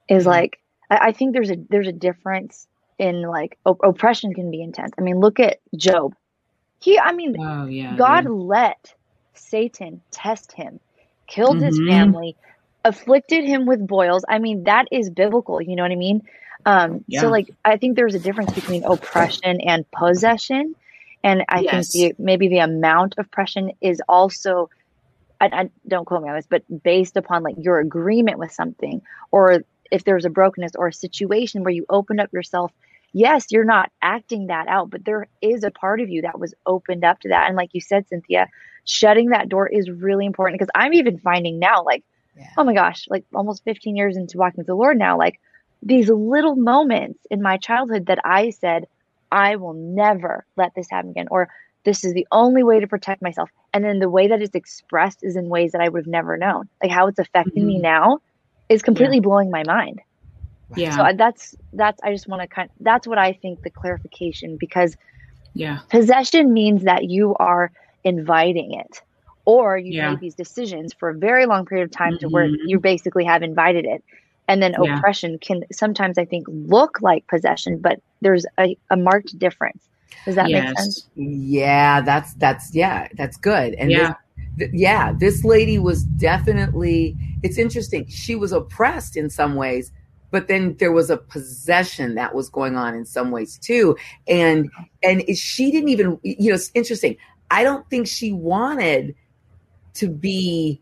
is mm-hmm. like, I, I, think there's a, there's a difference in like op- oppression can be intense. I mean, look at Job. He, I mean, oh, yeah, God yeah. let Satan test him, killed mm-hmm. his family, afflicted him with boils. I mean, that is biblical. You know what I mean? Um, Yeah. So, like, I think there's a difference between oppression and possession. And I Yes. think the, maybe the amount of oppression is also, I, I don't quote me on this, but based upon like your agreement with something, or if there's a brokenness or a situation where you opened up yourself. Yes, you're not acting that out, but there is a part of you that was opened up to that. And like you said, Cynthia, shutting that door is really important because I'm even finding now, like, Yeah. oh my gosh, like almost 15 years into walking with the Lord now, like these little moments in my childhood that I said, I will never let this happen again, or this is the only way to protect myself. And then the way that it's expressed is in ways that I would have never known. Like how it's affecting me Mhm. now is completely blowing my mind. Yeah. So that's that's I just want to kind that's what I think the clarification because yeah. possession means that you are inviting it or you Yeah. made these decisions for a very long period of time to where Mhm. you basically have invited it and then Yeah. oppression can sometimes i think look like possession but there's a, a marked difference does that make sense Yeah, that's that's yeah, that's good. And Yeah. this, th- yeah, this lady was definitely. It's interesting. She was oppressed in some ways, but then there was a possession that was going on in some ways too. And and she didn't even. You know, it's interesting. I don't think she wanted to be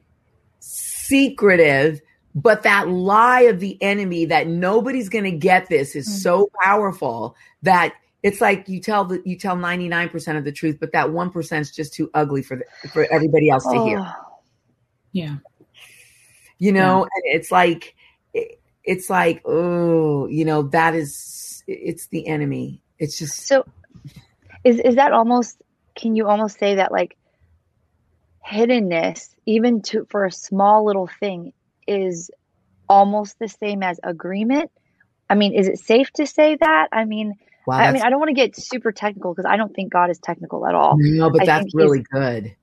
secretive. But that lie of the enemy that nobody's going to get this is Mhm. so powerful that it's like you tell the you tell 99% of the truth but that 1% is just too ugly for the, for everybody else to hear Oh, Yeah. you know and it's like it- it's like oh you know that is it's the enemy. It's just so is is that almost can you almost say that like hiddenness even to for a small little thing is almost the same as agreement? I mean is it safe to say that? I mean wow I mean, I don't want to get super technical because I don't think God is technical at all. no but I that's really good.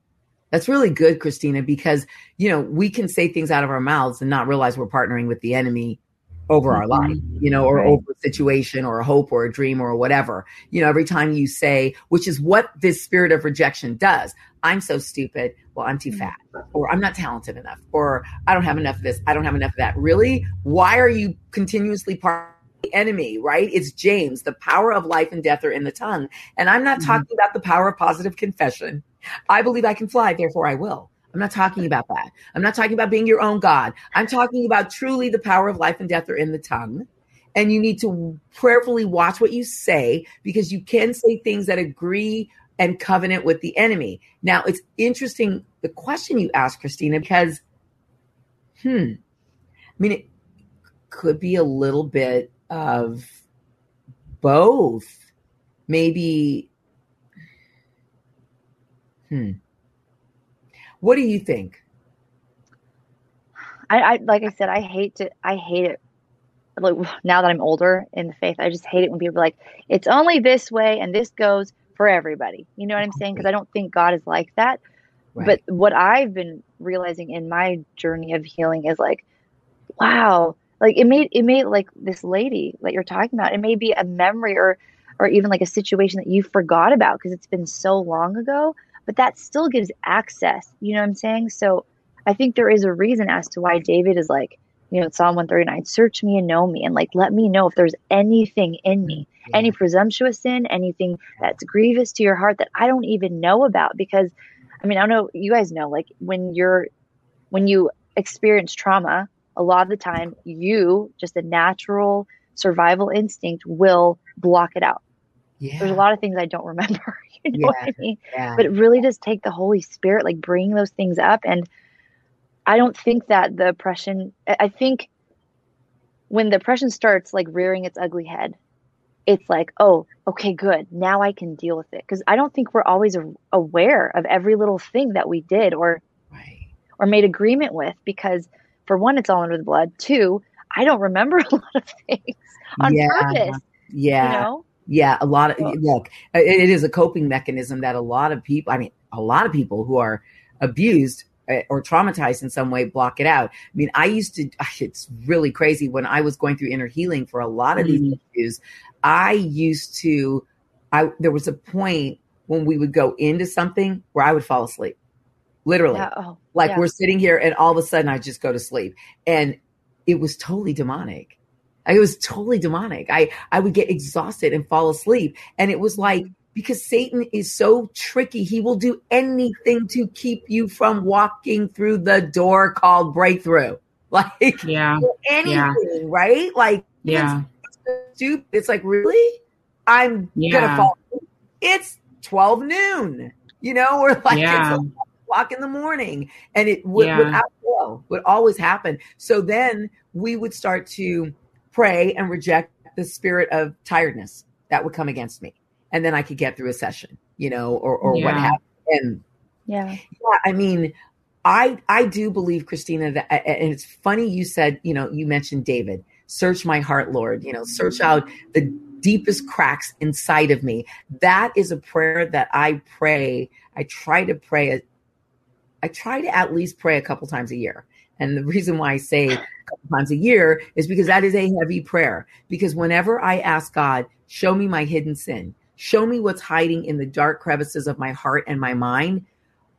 That's really good christina because you know we can say things out of our mouths and not realize we're partnering with the enemy over our life you know or Right. over a situation or a hope or a dream or whatever. You know every time you say which is what this spirit of rejection does i'm so stupid well i'm too fat or i'm not talented enough or i don't have enough of this i don't have enough of that. Really? Why are you continuously part the enemy right? It's james the power of life and death are in the tongue and i'm not Mhm. talking about the power of positive confession. I believe i can fly therefore i will i'm not talking about that. I'm not talking about being your own god. I'm talking about truly the power of life and death are in the tongue. And you need to prayerfully watch what you say because you can say things that agree and covenant with the enemy. Now it's interesting the question you asked christina because hmm i mean it could be a little bit of both. Maybe hmm what do you think I, I like I said, I hate to I hate it like now that I'm older in the faith, I just hate it when people are like, it's only this way and this goes for everybody. You know what I'm saying? Because I don't think God is like that. Right. But what I've been realizing in my journey of healing is like, wow, like it made it made like this lady that you're talking about, it may be a memory or or even like a situation that you forgot about because it's been so long ago, but that still gives access. You know what I'm saying? So I think there is a reason as to why David is like, you know, Psalm 139, search me and know me and like let me know if there's anything in me, Yeah. any presumptuous sin, anything that's grievous to your heart that I don't even know about. Because I mean, I don't know, you guys know, like when you're when you experience trauma, a lot of the time you just a natural survival instinct will block it out. Yeah. There's a lot of things I don't <laughs> remember. You know what I mean? yeah. but it really does take the holy spirit like bringing those things up and i don't think that the oppression i I think when the oppression starts like rearing its ugly head it's like oh okay good now i can deal with it because i don't think we're always aware of every little thing that we did or right. or made agreement with because for one it's all under the blood two i don't remember <laughs> a lot of things on Yeah. purpose Yeah. you know Yeah, a lot of look. It, is a coping mechanism that a lot of people. I mean, a lot of people who are abused uh, or traumatized in some way block it out. I mean, I used to. It's really crazy when I was going through inner healing for a lot of these Mhm. issues. I used to. I there was a point when we would go into something where I would fall asleep, literally. yeah oh Like yeah. we're sitting here and all of a sudden I just go to sleep. And it was totally demonic. It was totally demonic. I I would get exhausted and fall asleep, and it was like mm-hmm. because Satan is so tricky, he will do anything to keep you from walking through the door called breakthrough. <laughs> Like yeah, anything, yeah. right? Like yeah, it's stupid. It's like really, I'm yeah. gonna fall. It's twelve noon. You know, <laughs> we're like yeah. it's o'clock in the morning, and it would yeah. without fail would always happen. So then we would start to pray and reject the spirit of tiredness that would come against me, and then I could get through a session, you know, or or what happened. And yeah, yeah, I mean, I I do believe Christina that and it's funny you said, you know, you mentioned David. Search my heart, Lord, you know, search out the deepest cracks inside of me. That is a prayer that I pray. I try to pray I try to at least pray a couple times a year. And the reason why I say a couple times a year is because that is a heavy prayer. Because whenever I ask God, show me my hidden sin, show me what's hiding in the dark crevices of my heart and my mind,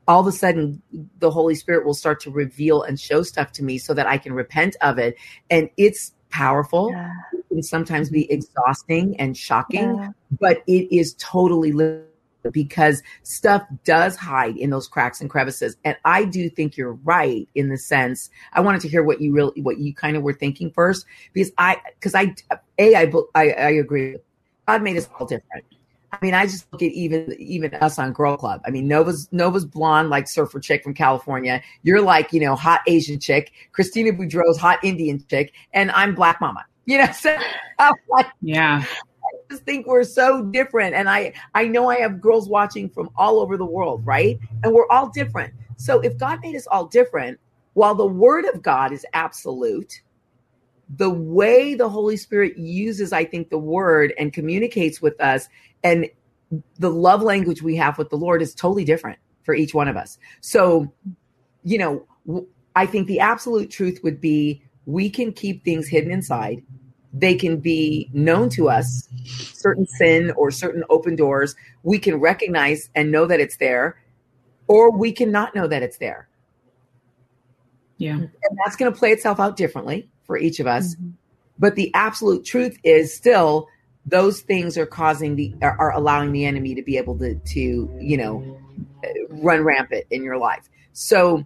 all of a sudden the Holy Spirit will start to reveal and show stuff to me so that I can repent of it. And it's powerful. Yeah. It can sometimes be exhausting and shocking, yeah. but it is totally because stuff does hide in those cracks and crevices. And I do think you're right in the sense I wanted to hear what you really what you kind of were thinking first because I because I a I, I I agree. God made us all different. I mean, I just look at even even us on Girl Club. I mean, Nova's Nova's blonde, like surfer chick from California. You're like, you know, hot Asian chick. Christina Boudreau's hot Indian chick, and I'm Black Mama. You know, so <laughs> like, yeah. Just think we're so different, and I I know I have girls watching from all over the world, right? And we're all different. So if God made us all different, while the Word of God is absolute, the way the Holy Spirit uses, I think, the Word and communicates with us and the love language we have with the Lord is totally different for each one of us. So, you know, I think the absolute truth would be we can keep things hidden inside. They can be known to us, certain sin or certain open doors. We can recognize and know that it's there, or we cannot know that it's there. Yeah. And that's going to play itself out differently for each of us. Mm-hmm. But the absolute truth is still those things are causing the are, are allowing the enemy to be able to to you know run rampant in your life so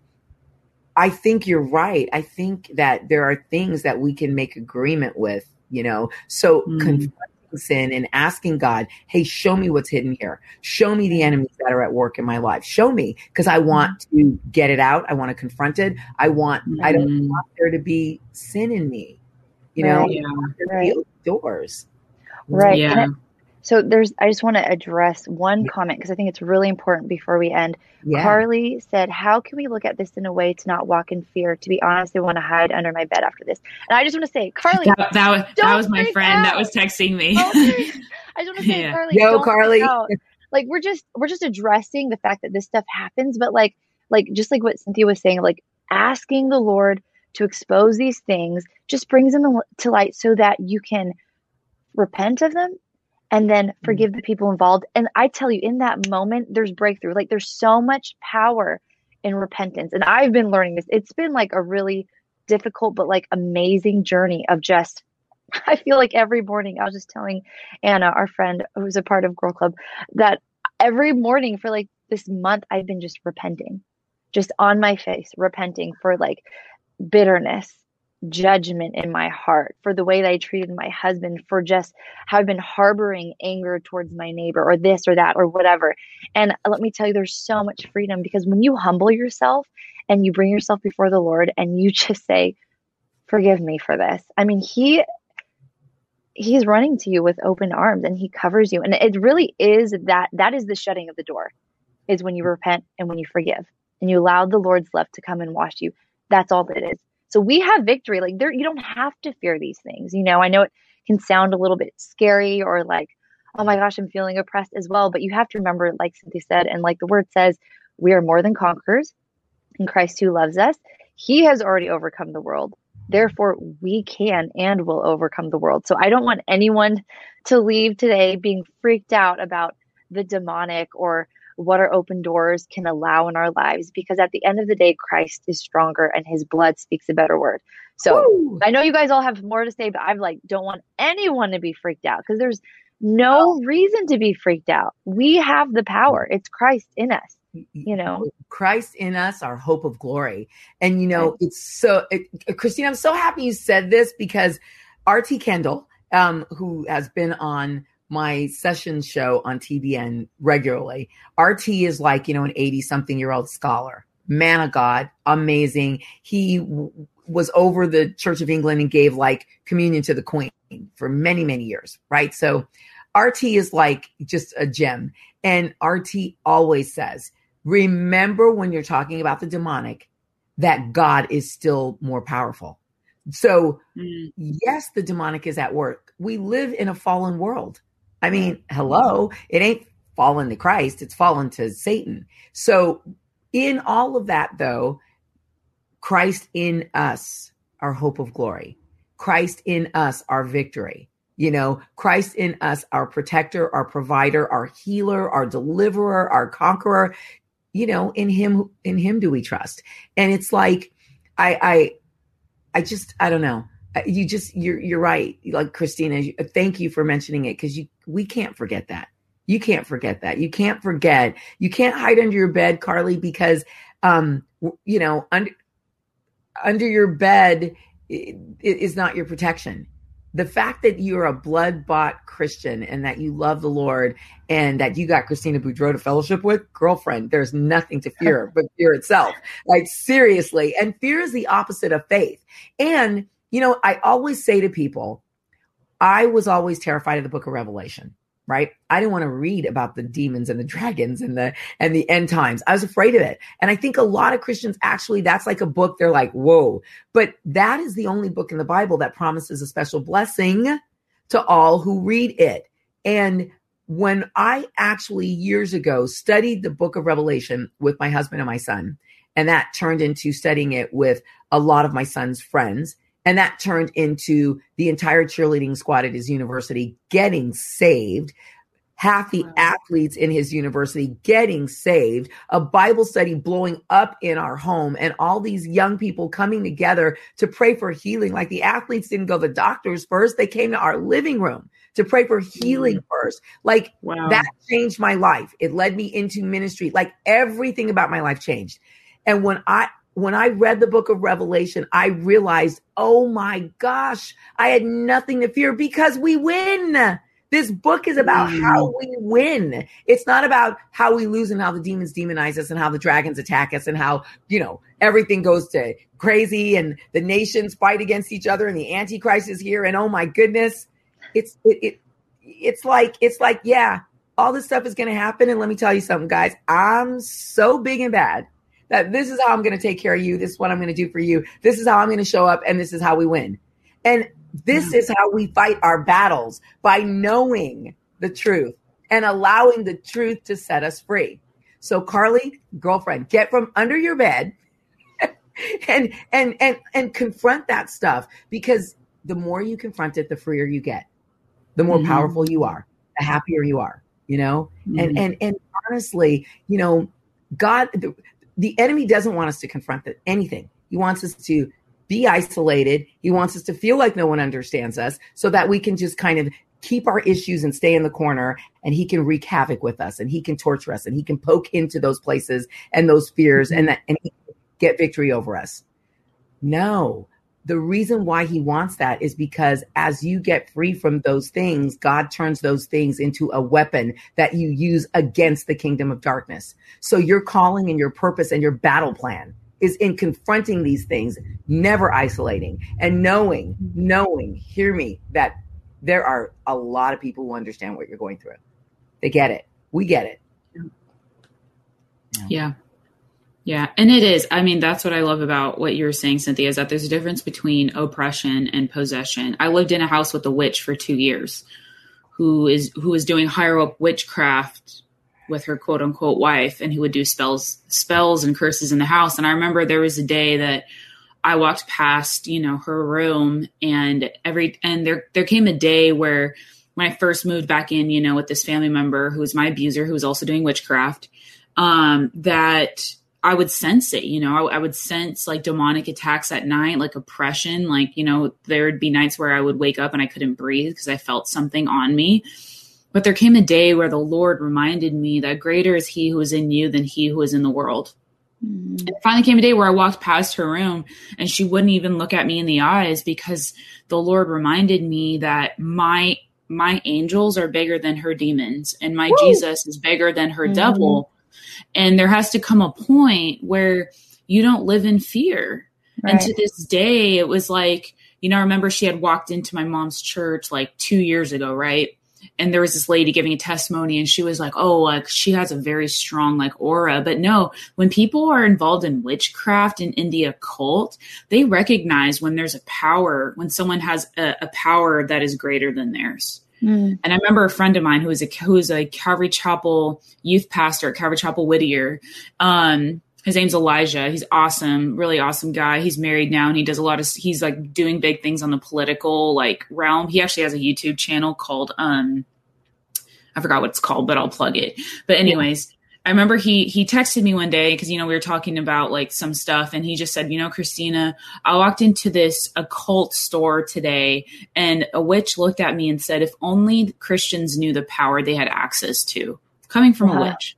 i think you're right i think that there are things that we can make agreement with you know so mm. confronting sin and asking god hey show me what's hidden here show me the enemies that are at work in my life show me because i want to get it out i want to confront it i want mm. i don't mm. want there to be sin in me you know right. yeah. right. doors Right. Yeah. So there's, I just want to address one comment because I think it's really important before we end. Yeah. Carly said, How can we look at this in a way to not walk in fear? To be honest, I want to hide under my bed after this. And I just want to say, Carly, that, that was, that was my friend out. that was texting me. <laughs> I just want to say, yeah. Carly, yo, Carly. Like we're just, we're just addressing the fact that this stuff happens, but like, like, just like what Cynthia was saying, like asking the Lord to expose these things just brings them to light so that you can repent of them and then mm-hmm. forgive the people involved. And I tell you, in that moment, there's breakthrough. Like there's so much power in repentance. And I've been learning this. It's been like a really difficult, but like amazing journey of just, <laughs> I feel like every morning, I was just telling Anna, our friend who's a part of Girl Club, that every morning for like this month, I've been just repenting, just on my face, repenting for like bitterness judgment in my heart for the way that I treated my husband, for just how I've been harboring anger towards my neighbor or this or that or whatever. And let me tell you, there's so much freedom because when you humble yourself and you bring yourself before the Lord and you <laughs> just say, Forgive me for this. I mean, He he's running to you with open arms and he covers you and it really is that that is the shutting of the door is when you repent and when you forgive and you allow the lord's love to come and wash you that's all it is so we have victory. Like there, you don't have to fear these things. You know, I know it can sound a little bit scary or like, oh my gosh, I'm feeling oppressed as well. But you have to remember, like Cynthia said, and like the word says, we are more than conquerors in Christ who loves us. He has already overcome the world. Therefore, we can and will overcome the world. So I don't want anyone to leave today being freaked out about the demonic or what our open doors can allow in our lives because at the end of the day, Christ is stronger and his blood speaks a better word. So! I know you guys all have more to say, but i'm like don't want anyone to be freaked out because there's no reason to be freaked out. We have the power. It's Christ in us. Mm, mm, you know, mm. Christ in us, our hope of glory. And you know, it's so it, Christine, I'm so happy you said this because RT Kendall, um, who has been on my session show on TBN regularly. RT is like, you know, an 80 something year old scholar, man of God, amazing. He w- was over the Church of England and gave like communion to the Queen for many, many years, right? So RT is like just a gem. And RT always says, remember when you're talking about the demonic, that God is still more powerful. So, mm. yes, the demonic is at work. We live in a fallen world. I mean, hello, it ain't fallen to Christ, it's fallen to Satan. So, in all of that, though, Christ in us, our hope of glory, Christ in us, our victory. You know, Christ in us, our protector, our provider, our healer, our deliverer, our conqueror. You know, in him, in him do we trust. And it's like, I, I, I just, I don't know. You just, you're, you're right. Like Christina, thank you for mentioning it because you, we can't forget that. You can't forget that. You can't forget. You can't hide under your bed, Carly, because, um, you know, under, under your bed is not your protection the fact that you're a blood bought Christian and that you love the Lord and that you got Christina Boudreau to fellowship with, girlfriend, there's nothing to fear <laughs> but fear itself. Like seriously. And fear is the opposite of faith. And, you know, I always say to people, I was always terrified of the book of Revelation right? I didn't want to read about the demons and the dragons and the and the end times. I was afraid of it. And I think a lot of Christians actually that's like a book they're like, "Whoa." But that is the only book in the Bible that promises a special blessing to all who read it. And when I actually years ago studied the book of Revelation with my husband and my son, and that turned into studying it with a lot of my son's friends, and that turned into the entire cheerleading squad at his university getting saved. Half the wow. athletes in his university getting saved, a Bible study blowing up in our home, and all these young people coming together to pray for healing. Like the athletes didn't go to the doctors first, they came to our living room to pray for healing mm. first. Like wow. that changed my life. It led me into ministry. Like everything about my life changed. And when I when I read the book of Revelation, I realized, oh my gosh, I had nothing to fear because we win. This book is about mm. how we win. It's not about how we lose and how the demons demonize us and how the dragons attack us and how, you know, everything goes to crazy and the nations fight against each other and the antichrist is here and oh my goodness. It's it, it it's like it's like yeah, all this stuff is going to happen and let me tell you something guys, I'm so big and bad that this is how I'm going to take care of you. This is what I'm going to do for you. This is how I'm going to show up, and this is how we win. And this is how we fight our battles by knowing the truth and allowing the truth to set us free. So, Carly, girlfriend, get from under your bed <laughs> and and and and confront that stuff because the more you confront it, the freer you get, the more mm-hmm. powerful you are, the happier you are. You know, mm-hmm. and and and honestly, you know, God, the enemy doesn't want us to confront the, anything. He wants us to be isolated. He wants us to feel like no one understands us so that we can just kind of keep our issues and stay in the corner and he can wreak havoc with us and he can torture us and he can poke into those places and those fears mm-hmm. and that and get victory over us. No, the reason why he wants that is because as you get free from those things, God turns those things into a weapon that you use against the kingdom of darkness. So your calling and your purpose and your battle plan is in confronting these things, never isolating and knowing, knowing, hear me, that there are a lot of people who understand what you're going through. They get it. We get it. Yeah. Yeah, and it is. I mean, that's what I love about what you were saying, Cynthia, is that there's a difference between oppression and possession. I lived in a house with a witch for two years, who is who was doing higher up witchcraft with her quote unquote wife, and who would do spells, spells and curses in the house. And I remember there was a day that I walked past, you know, her room, and every and there there came a day where when I first moved back in, you know, with this family member who was my abuser, who was also doing witchcraft, um, that I would sense it, you know, I, I, would sense like demonic attacks at night, like oppression. Like, you know, there would be nights where I would wake up and I couldn't breathe because I felt something on me. But there came a day where the Lord reminded me that greater is He who is in you than He who is in the world. Mm-hmm. And it finally came a day where I walked past her room and she wouldn't even look at me in the eyes because the Lord reminded me that my my angels are bigger than her demons and my Woo! Jesus is bigger than her mm-hmm. devil. And there has to come a point where you don't live in fear. Right. And to this day, it was like, you know, I remember she had walked into my mom's church like two years ago, right? and there was this lady giving a testimony and she was like oh like she has a very strong like aura but no when people are involved in witchcraft and in the occult they recognize when there's a power when someone has a, a power that is greater than theirs mm. and I remember a friend of mine who was a who was a Calvary Chapel youth pastor at Calvary Chapel Whittier. Um, his name's Elijah. He's awesome, really awesome guy. He's married now and he does a lot of he's like doing big things on the political like realm. He actually has a YouTube channel called um I forgot what it's called, but I'll plug it. But anyways. I remember he he texted me one day because you know we were talking about like some stuff and he just said, "You know, Christina, I walked into this occult store today and a witch looked at me and said, "If only Christians knew the power they had access to." Coming from a witch.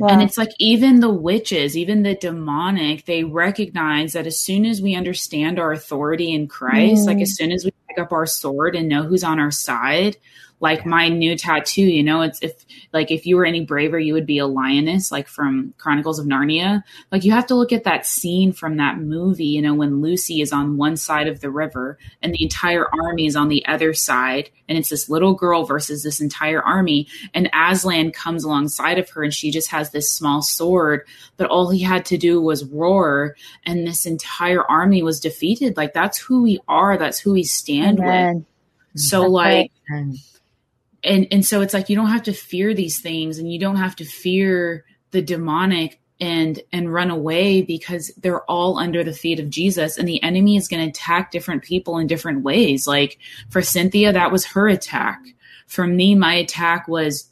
And it's like even the witches, even the demonic, they recognize that as soon as we understand our authority in Christ, mm. like as soon as we pick up our sword and know who's on our side, like my new tattoo you know it's if like if you were any braver you would be a lioness like from chronicles of narnia. Like you have to look at that scene from that movie you know when lucy is on one side of the river and the entire army is on the other side and it's this little girl versus this entire army. And aslan comes alongside of her and she just has this small sword but all he had to do was roar and this entire army was defeated. Like that's who we are. That's who we stand Amen. with so that's like right and and so it's like you don't have to fear these things and you don't have to fear the demonic and and run away because they're all under the feet of Jesus and the enemy is going to attack different people in different ways. Like for Cynthia that was her attack. For me my attack was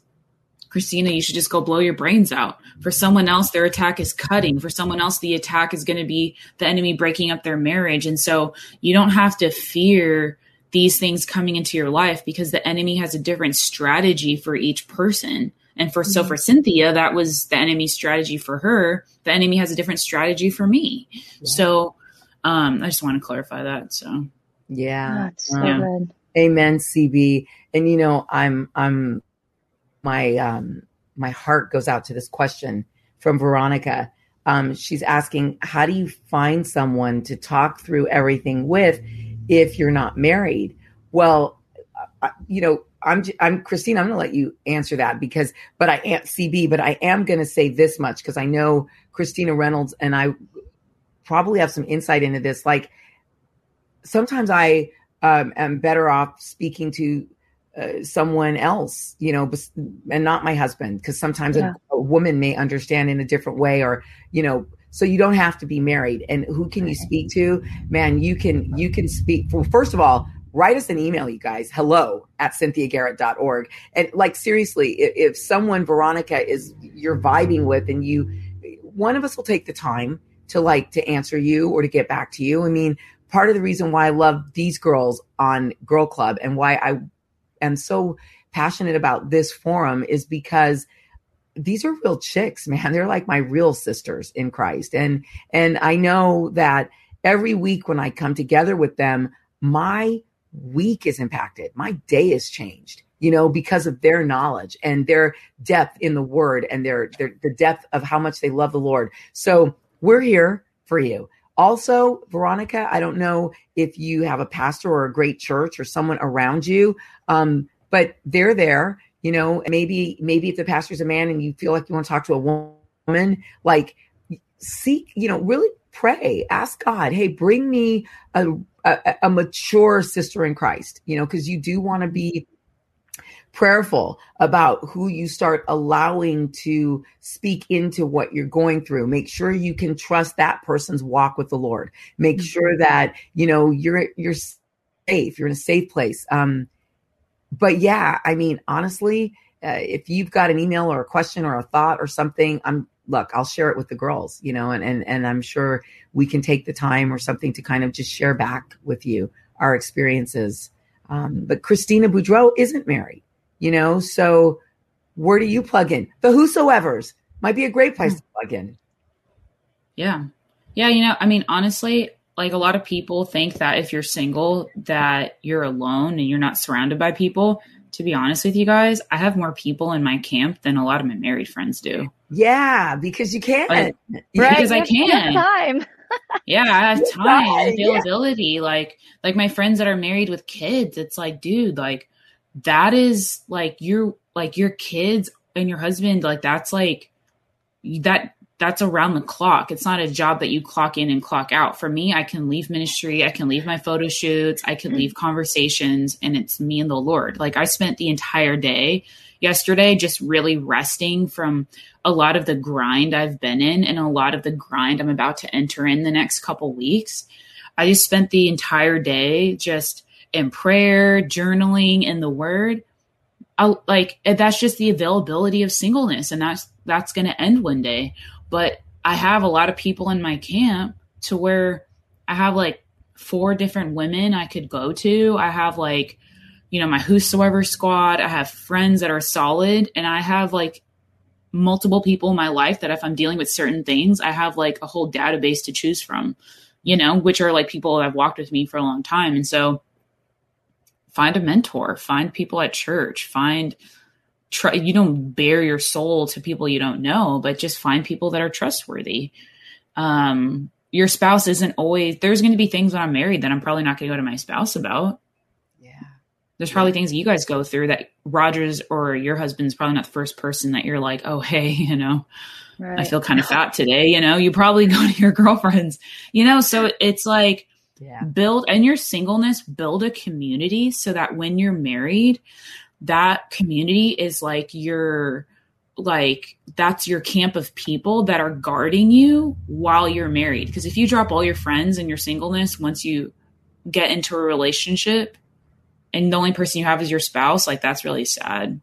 Christina you should just go blow your brains out. For someone else their attack is cutting. For someone else the attack is going to be the enemy breaking up their marriage. And so you don't have to fear these things coming into your life because the enemy has a different strategy for each person. And for mm-hmm. so for Cynthia, that was the enemy's strategy for her. The enemy has a different strategy for me. Yeah. So um, I just want to clarify that. So yeah, so yeah. good. Amen, CB. And you know, I'm I'm my um my heart goes out to this question from Veronica. Um, she's asking, how do you find someone to talk through everything with? If you're not married. Well, you know, I'm I'm Christine. I'm going to let you answer that because, but I am CB. But I am going to say this much because I know Christina Reynolds and I probably have some insight into this. Like sometimes I um, am better off speaking to uh, someone else, you know, and not my husband because sometimes yeah. a, a woman may understand in a different way, or you know, so you don't have to be married. And who can you speak to? Man, you can you can speak well, first of all, write us an email, you guys. Hello at cynthiagarrett.org. And like seriously, if, if someone Veronica is you're vibing with and you one of us will take the time to like to answer you or to get back to you. I mean, part of the reason why I love these girls on Girl Club and why I am so passionate about this forum is because these are real chicks, man. They're like my real sisters in Christ. And and I know that every week when I come together with them, my week is impacted. My day is changed, you know, because of their knowledge and their depth in the word and their, their the depth of how much they love the Lord. So we're here for you. Also, Veronica, I don't know if you have a pastor or a great church or someone around you, um, but they're there you know maybe maybe if the pastor's a man and you feel like you want to talk to a woman like seek you know really pray ask god hey bring me a, a, a mature sister in christ you know because you do want to be prayerful about who you start allowing to speak into what you're going through. Make sure you can trust that person's walk with the lord. Make mm-hmm. sure that you know you're you're safe you're in a safe place. Um but yeah, I mean, honestly, uh, if you've got an email or a question or a thought or something, I'm look, I'll share it with the girls, you know, and and and I'm sure we can take the time or something to kind of just share back with you our experiences. Um, but Christina Boudreau isn't married, you know, so where do you plug in? The Whosoevers might be a great place to plug in. Yeah. Yeah, you know, I mean, honestly, like a lot of people think that if you're single that you're alone and you're not surrounded by people. To be honest with you guys i have more people in my camp than a lot of my married friends do. Yeah because you can right because i can. time. <laughs> Yeah i have time availability yeah. like like my friends that are married with kids it's like dude like that is like your like your kids and your husband like that's like that that's around the clock. It's not a job that you clock in and clock out. For me, I can leave ministry, I can leave my photo shoots, I can mm. leave conversations, and it's me and the Lord. Like I spent the entire day yesterday just really resting from a lot of the grind I've been in and a lot of the grind I'm about to enter in the next couple weeks. I just spent the entire day just in prayer, journaling, in the word. I, like that's just the availability of singleness and that's that's going to end one day but I have a lot of people in my camp to where I have like four different women I could go to. I have like, you know, my whosoever squad. I have friends that are solid, and I have like multiple people in my life that if I'm dealing with certain things, I have like a whole database to choose from, you know, which are like people that have walked with me for a long time. And so find a mentor, find people at church, find try you don't bare your soul to people you don't know but just find people that are trustworthy. Um your spouse isn't always there's going to be things when i'm married that i'm probably not going to go to my spouse about. Yeah. There's probably things that you guys go through that rogers or your husband's probably not the first person that you're like oh hey <laughs> you know? Right. i feel kind of <laughs> fat today you know? You probably go to your <laughs> girlfriends you know? So it's like yeah. build and your singleness build a community so that when you're married that community is like your like that's your camp of people that are guarding you while you're married. Because if you drop all your friends and your singleness once you get into a relationship and the only person you have is your spouse like that's really sad.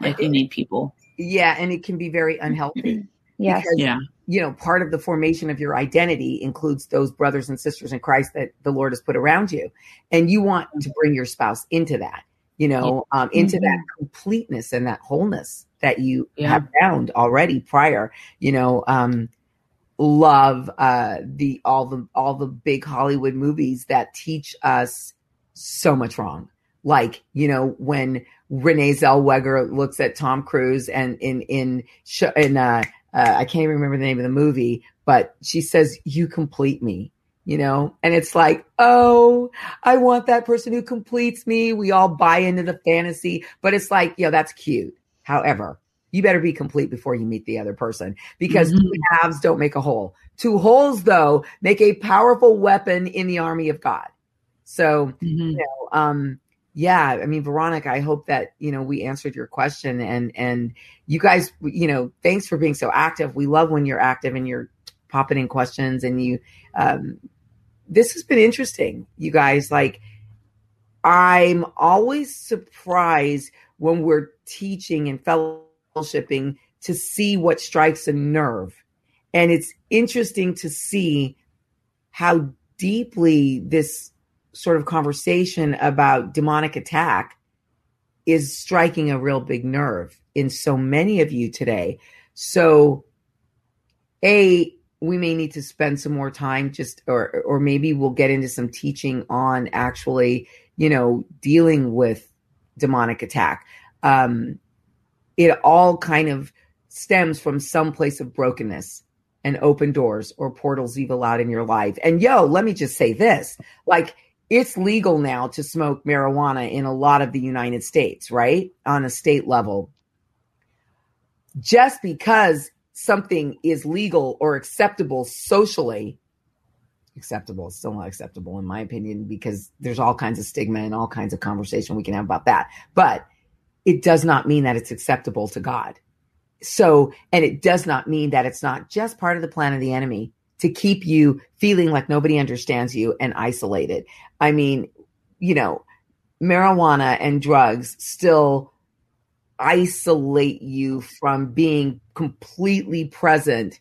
Like you need people. Yeah and it can be very unhealthy. <clears throat> Yes. Because, yeah. you know part of the formation of your identity includes those brothers and sisters in christ that the lord has put around you. And you want mm-hmm. to bring your spouse into that you know, um, into mm-hmm. that completeness and that wholeness that you yeah. have found already prior, you know, um, love uh, the all the all the big Hollywood movies that teach us so much wrong. Like, you know, when Renee Zellweger looks at Tom Cruise and in in in uh, uh, I can't even remember the name of the movie, but she says, "You complete me." You know? And it's like oh i want that person who completes me. We all buy into the fantasy but it's like you know that's cute. However you better be complete before you meet the other person because mm-hmm. two halves don't make a whole. Two holes though make a powerful weapon in the army of god. So mm-hmm. you know um yeah i mean veronica i hope that you know we answered your question and and you guys you know thanks for being so active. We love when you're active and you're popping in questions and you um, this has been interesting you guys. Like i'm always surprised when we're teaching and fellowshipping to see what strikes a nerve. And it's interesting to see how deeply this sort of conversation about demonic attack is striking a real big nerve in so many of you today. So a we may need to spend some more time just or or maybe we'll get into some teaching on actually you know dealing with demonic attack. Um it all kind of stems from some place of brokenness and open doors or portals you've allowed in your life. And yo let me just say this like it's legal now to smoke marijuana in a lot of the united states right? On a state level. Just because something is legal or acceptable socially acceptable it's still not acceptable in my opinion because there's all kinds of stigma and all kinds of conversation we can have about that. But it does not mean that it's acceptable to god. So and it does not mean that it's not just part of the plan of the enemy to keep you feeling like nobody understands you and isolated. I mean you know marijuana and drugs still isolate you from being completely present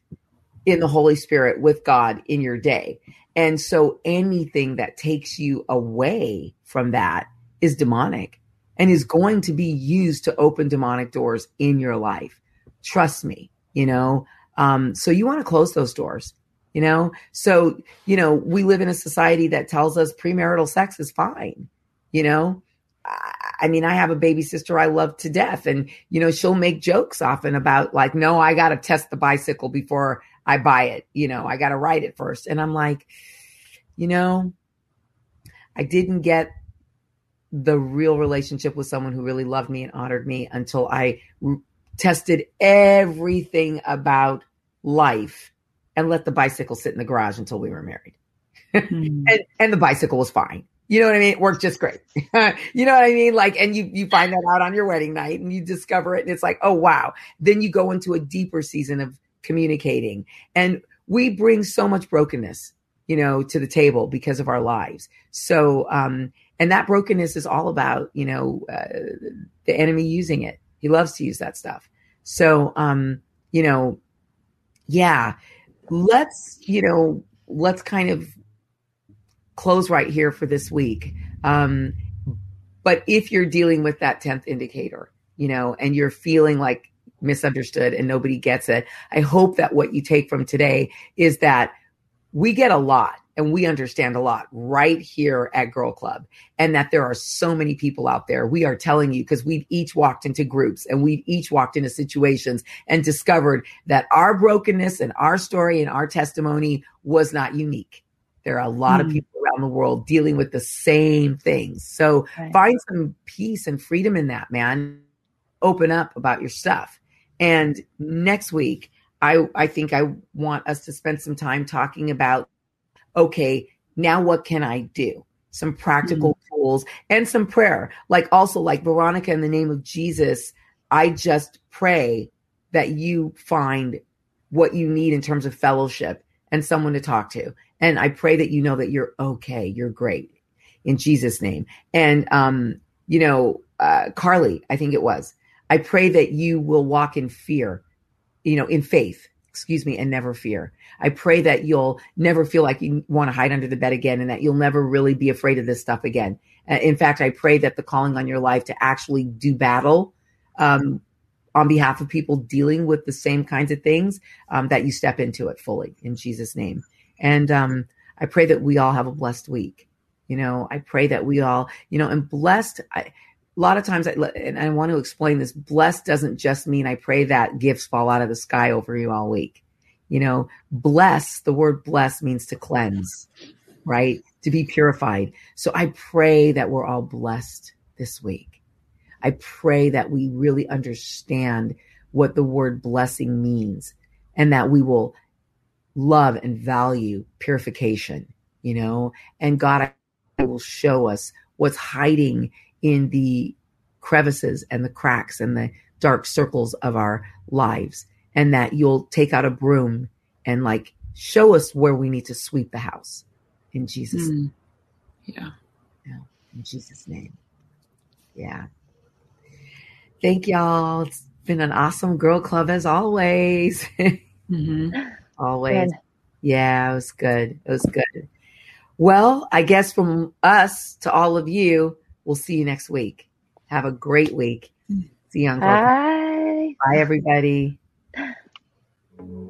in the Holy Spirit with God in your day. And so anything that takes you away from that is demonic and is going to be used to open demonic doors in your life. Trust me, you know. Um, so you want to close those doors, you know. So you know we live in a society that tells us premarital sex is fine, you know. I mean, I have a baby sister I love to death, and you know she'll make jokes often about like, no, I got to test the bicycle before I buy it. You know, I got to ride it first, and I'm like, you know, I didn't get the real relationship with someone who really loved me and honored me until I r- tested everything about life and let the bicycle sit in the garage until we were married. Mm. <laughs> and, and the bicycle was fine. You know what I mean? It worked just great. <laughs> you know what I mean? Like, and you, you find that out on your wedding night and you discover it and it's like, oh, wow. Then you go into a deeper season of communicating and we bring so much brokenness, you know, to the table because of our lives. So, um, and that brokenness is all about you know uh, the enemy using it he loves to use that stuff so um you know yeah let's you know let's kind of close right here for this week um but if you're dealing with that 10th indicator you know and you're feeling like misunderstood and nobody gets it i hope that what you take from today is that we get a lot and we understand a lot right here at Girl Club. And that there are so many people out there. We are telling you because we've each walked into groups and we've each walked into situations and discovered that our brokenness and our story and our testimony was not unique. There are a lot mm. of hmm. people around the world dealing with the same things. So right. find some peace and freedom in that, man. Open up about your stuff. And next week, I, I think I want us to spend some time talking about okay, now what can I do? Some practical mm-hmm. tools and some prayer. Like also like Veronica in the name of Jesus, I just pray that you find what you need in terms of fellowship and someone to talk to. And I pray that you know that you're okay, you're great in Jesus name. And um you know, uh Carly, I think it was. I pray that you will walk in fear, you know, in faith excuse me, and never fear. I pray that you'll never feel like you want to hide under the bed again and that you'll never really be afraid of this stuff again. Uh, in fact, I pray that the calling on your life to actually do battle um, on behalf of people dealing with the same kinds of things, um, that you step into it fully in Jesus' name. And um, I pray that we all have a blessed week. You know, I pray that we all, you know, and blessed. I, a lot of times, I, and I want to explain this blessed doesn't just mean I pray that gifts fall out of the sky over you all week. You know, bless, the word bless means to cleanse, right? To be purified. So I pray that we're all blessed this week. I pray that we really understand what the word blessing means and that we will love and value purification, you know, and God I will show us what's hiding in the crevices and the cracks and the dark circles of our lives and that you'll take out a broom and like show us where we need to sweep the house. In Jesus mm. yeah. Yeah. In Jesus name. Yeah thank y'all it's been an awesome girl club as always mm-hmm. <laughs> always good. yeah it was good it was good well i guess from us to all of you We'll see you next week. Have a great week. See you on Bye. Bye, everybody. <laughs>